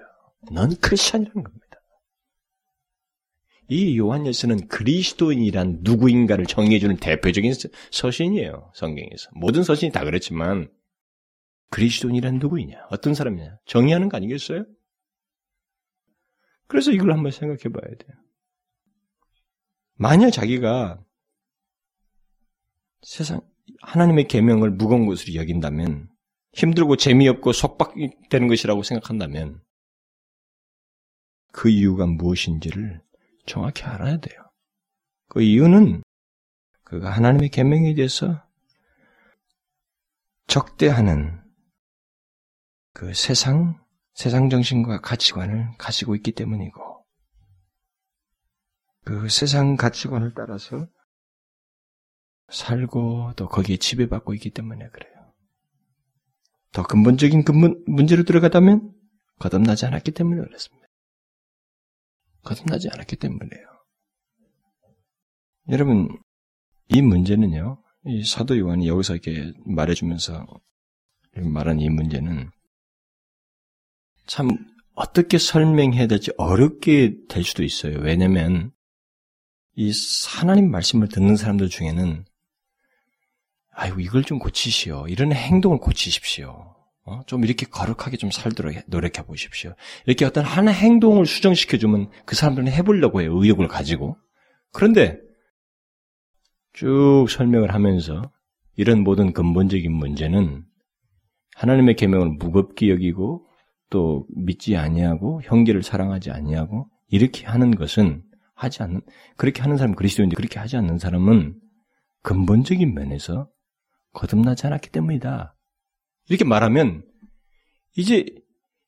넌 크리스천이라는 겁니다. 이 요한일서는 그리스도인이란 누구인가를 정의해주는 대표적인 서신이에요. 성경에서. 모든 서신이 다 그렇지만 그리스도인이란 누구이냐? 어떤 사람이냐? 정의하는 거 아니겠어요? 그래서 이걸 한번 생각해 봐야 돼요. 만약 자기가 세상 하나님의 계명을 무거운 것으로 여긴다면 힘들고 재미없고 속박되는 것이라고 생각한다면 그 이유가 무엇인지를 정확히 알아야 돼요. 그 이유는 그가 하나님의 계명에 대해서 적대하는 그 세상 세상 정신과 가치관을 가지고 있기 때문이고, 그 세상 가치관을 따라서 살고 또 거기에 지배받고 있기 때문에 그래요. 더 근본적인 근본, 문제로 들어가다면 거듭나지 않았기 때문에 그렇습니다. 거듭나지 않았기 때문에요. 여러분, 이 문제는요, 이 사도 요한이 여기서 이렇게 말해주면서 말한 이 문제는 참 어떻게 설명해야 될지 어렵게 될 수도 있어요. 왜냐면 이 하나님 말씀을 듣는 사람들 중에는 아이고 이걸 좀 고치시오. 이런 행동을 고치십시오. 어? 좀 이렇게 거룩하게 좀 살도록 노력해 보십시오. 이렇게 어떤 하나 행동을 수정시켜주면 그 사람들은 해보려고 해요. 의욕을 가지고. 그런데 쭉 설명을 하면서 이런 모든 근본적인 문제는 하나님의 계명을 무겁게 여기고 또 믿지 아니하고 형제를 사랑하지 아니하고 이렇게 하는 것은 하지 않는 그렇게 하는 사람 그리스도인데 그렇게 하지 않는 사람은 근본적인 면에서 거듭나지 않았기 때문이다. 이렇게 말하면 이제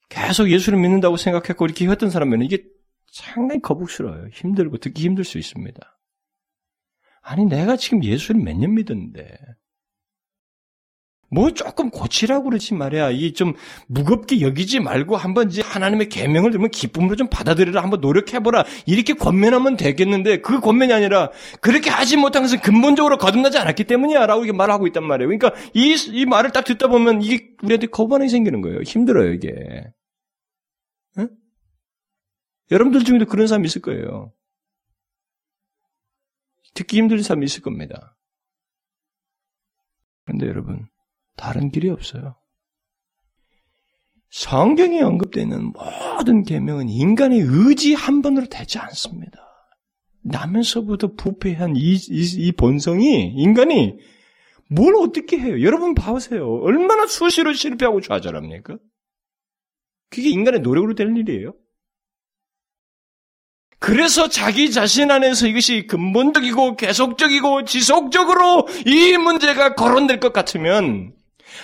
계속 예수를 믿는다고 생각했고 이렇게 했던 사람은 이게 상당히 거북스러워요. 힘들고 듣기 힘들 수 있습니다. 아니 내가 지금 예수를 몇 년 믿었는데 뭐 조금 고치라고 그러지 말이야. 이 좀 무겁게 여기지 말고 한번 이제 하나님의 계명을 들으면 기쁨으로 좀 받아들이라 한번 노력해보라. 이렇게 권면하면 되겠는데 그 권면이 아니라 그렇게 하지 못한 것은 근본적으로 거듭나지 않았기 때문이야. 라고 이게 말하고 있단 말이에요. 그러니까 이, 이 말을 딱 듣다 보면 이게 우리한테 거부반응이 생기는 거예요. 힘들어요, 이게. 응? 여러분들 중에도 그런 사람 있을 거예요. 듣기 힘든 사람이 있을 겁니다. 그런데 여러분, 다른 길이 없어요. 성경에 언급되는 모든 계명은 인간의 의지 한 번으로 되지 않습니다. 나면서부터 부패한 이, 이, 이 본성이 인간이 뭘 어떻게 해요? 여러분 봐보세요. 얼마나 수시로 실패하고 좌절합니까? 그게 인간의 노력으로 될 일이에요. 그래서 자기 자신 안에서 이것이 근본적이고 계속적이고 지속적으로 이 문제가 거론될 것 같으면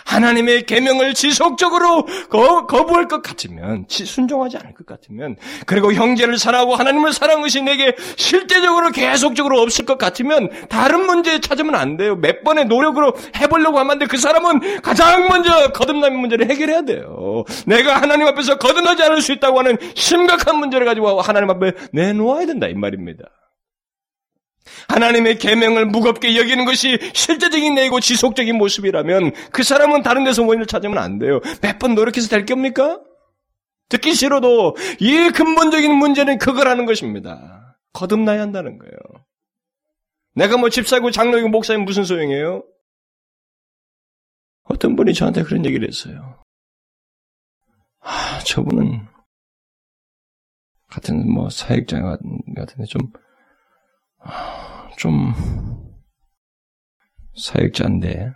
하나님의 계명을 지속적으로 거, 거부할 것 같으면 순종하지 않을 것 같으면 그리고 형제를 사랑하고 하나님을 사랑하는 것이 내게 실제적으로 계속적으로 없을 것 같으면 다른 문제 찾으면 안 돼요. 몇 번의 노력으로 해보려고 하면 안 돼. 그 사람은 가장 먼저 거듭남의 문제를 해결해야 돼요. 내가 하나님 앞에서 거듭나지 않을 수 있다고 하는 심각한 문제를 가지고 하나님 앞에 내놓아야 된다 이 말입니다. 하나님의 계명을 무겁게 여기는 것이 실제적인 내고 지속적인 모습이라면 그 사람은 다른 데서 원인을 찾으면 안 돼요. 몇 번 노력해서 될 겁니까? 듣기 싫어도 이 근본적인 문제는 그거라는 것입니다. 거듭나야 한다는 거예요. 내가 뭐 집사고 장로이고 목사님 무슨 소용이에요? 어떤 분이 저한테 그런 얘기를 했어요. 아, 저분은 같은 뭐 사역자 같은 데 좀 좀, 사역자인데,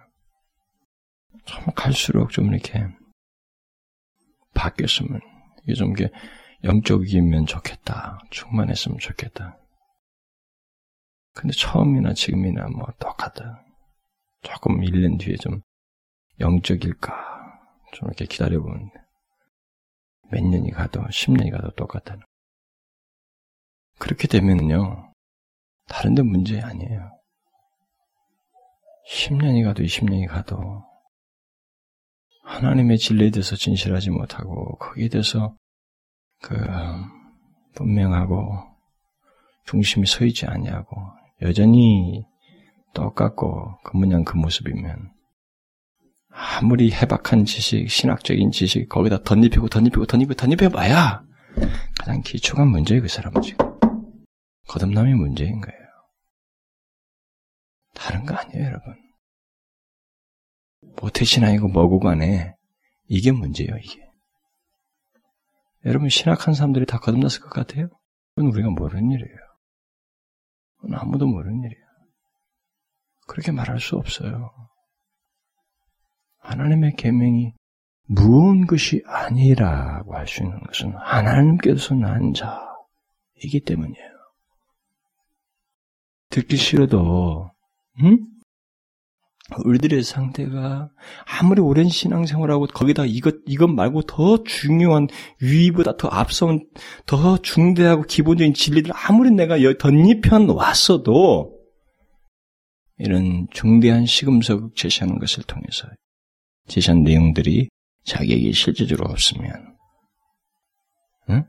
참 갈수록 좀 이렇게, 바뀌었으면, 이게 좀 이게 영적이면 좋겠다. 충만했으면 좋겠다. 근데 처음이나 지금이나 뭐 똑같다. 조금 1년 뒤에 좀 영적일까. 좀 이렇게 기다려보면 몇 년이 가도 10년이 가도 똑같다는. 그렇게 되면요. 다른 데 문제 아니에요. 10년이 가도 20년이 가도 하나님의 진리에 대해서 진실하지 못하고 거기에 대해서 그 분명하고 중심이 서 있지 아니하고 여전히 똑같고 그 모양 그 모습이면 아무리 해박한 지식, 신학적인 지식 거기다 덧입히고 덧입히고 덧입히고 덧입혀봐야 가장 기초한 문제예요 그 사람은 지금 거듭남이 문제인 거예요. 다른 거 아니에요, 여러분. 모태신앙이고 뭐고 간에 이게 문제예요, 이게. 여러분 신학한 사람들이 다 거듭났을 것 같아요? 그건 우리가 모르는 일이에요. 그건 아무도 모르는 일이에요. 그렇게 말할 수 없어요. 하나님의 계명이 무언 것이 아니라고 할 수 있는 것은 하나님께서 난 자이기 때문이에요. 듣기 싫어도 응? 우리들의 상태가 아무리 오랜 신앙생활하고 거기다 이것 이것 말고 더 중요한 위보다 더 앞선 더 중대하고 기본적인 진리들 아무리 내가 덧입혀 왔어도 이런 중대한 시금석 제시하는 것을 통해서 제시한 내용들이 자기에게 실제적으로 없으면 응?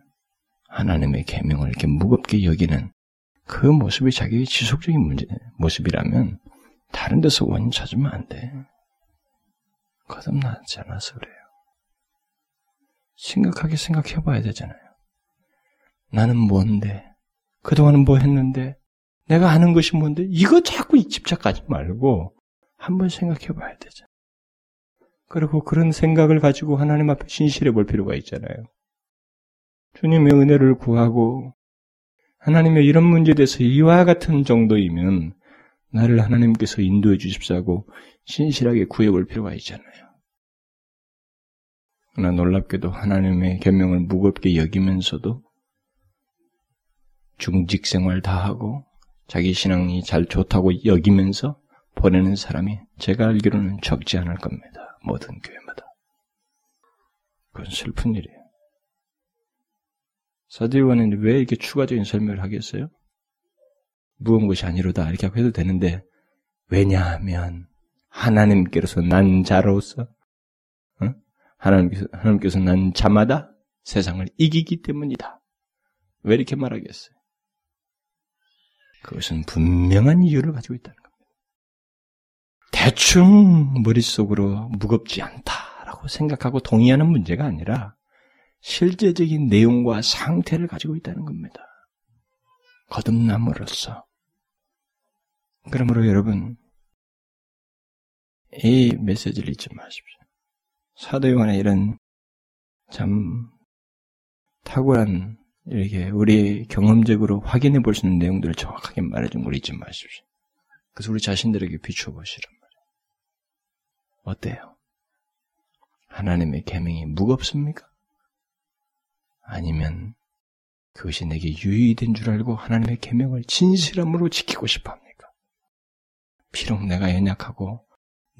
하나님의 계명을 이렇게 무겁게 여기는 그 모습이 자기의 지속적인 문제, 모습이라면 다른 데서 원인 찾으면 안 돼. 거듭나지 않아서 그래요. 심각하게 생각해 봐야 되잖아요. 나는 뭔데? 그동안은 뭐 했는데? 내가 하는 것이 뭔데? 이거 자꾸 집착하지 말고 한번 생각해 봐야 되잖아요. 그리고 그런 생각을 가지고 하나님 앞에 진실해 볼 필요가 있잖아요. 주님의 은혜를 구하고 하나님의 이런 문제에 대해서 이와 같은 정도이면 나를 하나님께서 인도해 주십사고 신실하게 구해볼 필요가 있잖아요. 그러나 놀랍게도 하나님의 계명을 무겁게 여기면서도 중직 생활 다 하고 자기 신앙이 잘 좋다고 여기면서 보내는 사람이 제가 알기로는 적지 않을 겁니다. 모든 교회마다. 그건 슬픈 일이에요. 사도요한은 왜 이렇게 추가적인 설명을 하겠어요? 무언 것이 아니로다 이렇게 해도 되는데 왜냐하면 하나님께서 난 자로서 어? 하나님께서 하나님께서 난 자마다 세상을 이기기 때문이다. 왜 이렇게 말하겠어요? 그것은 분명한 이유를 가지고 있다는 겁니다. 대충 머릿속으로 무겁지 않다라고 생각하고 동의하는 문제가 아니라 실제적인 내용과 상태를 가지고 있다는 겁니다. 거듭남으로써. 그러므로 여러분, 이 메시지를 잊지 마십시오. 사도 요한의 이런 참 탁월한 이렇게 우리 경험적으로 확인해 볼 수 있는 내용들을 정확하게 말해준 걸 잊지 마십시오. 그래서 우리 자신들에게 비추어 보시란 말이에요. 어때요? 하나님의 계명이 무겁습니까? 아니면 그것이 내게 유익된 줄 알고 하나님의 계명을 진실함으로 지키고 싶어 합니까? 비록 내가 연약하고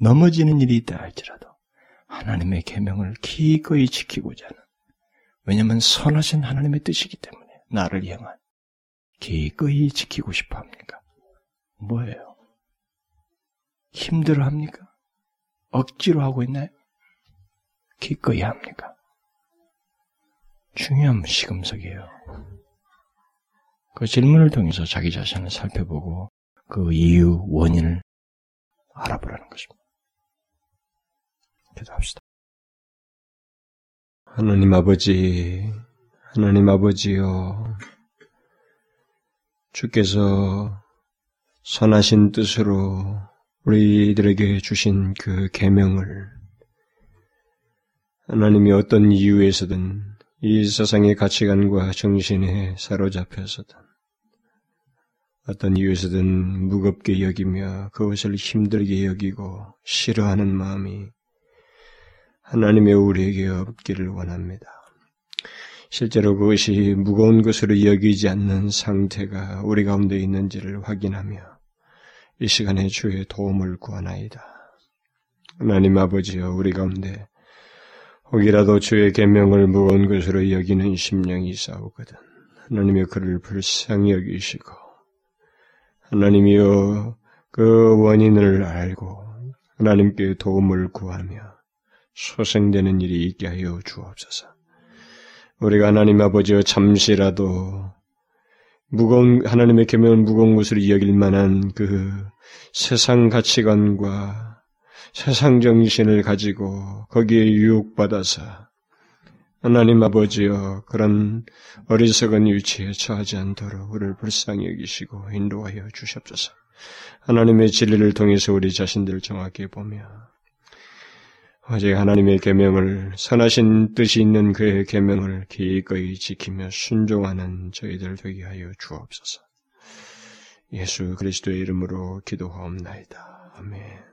넘어지는 일이 있다 할지라도
하나님의 계명을 기꺼이 지키고자 하는 왜냐하면 선하신 하나님의 뜻이기 때문에 나를 향한 기꺼이 지키고 싶어 합니까? 뭐예요? 힘들어 합니까? 억지로 하고 있나요? 기꺼이 합니까? 중요한 시금석이에요. 그 질문을 통해서 자기 자신을 살펴보고 그 이유, 원인을 알아보라는 것입니다. 기도합시다.
하나님 아버지, 하나님 아버지요. 주께서 선하신 뜻으로 우리들에게 주신 그 계명을 하나님이 어떤 이유에서든 이 세상의 가치관과 정신에 사로잡혀서든 어떤 이유에서든 무겁게 여기며 그것을 힘들게 여기고 싫어하는 마음이 하나님의 우리에게 없기를 원합니다. 실제로 그것이 무거운 것으로 여기지 않는 상태가 우리 가운데 있는지를 확인하며 이 시간에 주의 도움을 구하나이다. 하나님 아버지여 우리 가운데 혹이라도 주의 계명을 무거운 것으로 여기는 심령이 싸우거든 하나님의 그를 불쌍히 여기시고 하나님이여 그 원인을 알고 하나님께 도움을 구하며 소생되는 일이 있게 하여 주옵소서. 우리가 하나님 아버지여 잠시라도 무거운 하나님의 계명을 무거운 것으로 여길 만한 그 세상 가치관과 세상 정신을 가지고 거기에 유혹받아서 하나님 아버지여 그런 어리석은 위치에 처하지 않도록 우리를 불쌍히 여기시고 인도하여 주시옵소서. 하나님의 진리를 통해서 우리 자신들을 정확히 보며 어제 하나님의 계명을 선하신 뜻이 있는 그의 계명을 기꺼이 지키며 순종하는 저희들 되게 하여 주옵소서. 예수 그리스도의 이름으로 기도하옵나이다. 아멘.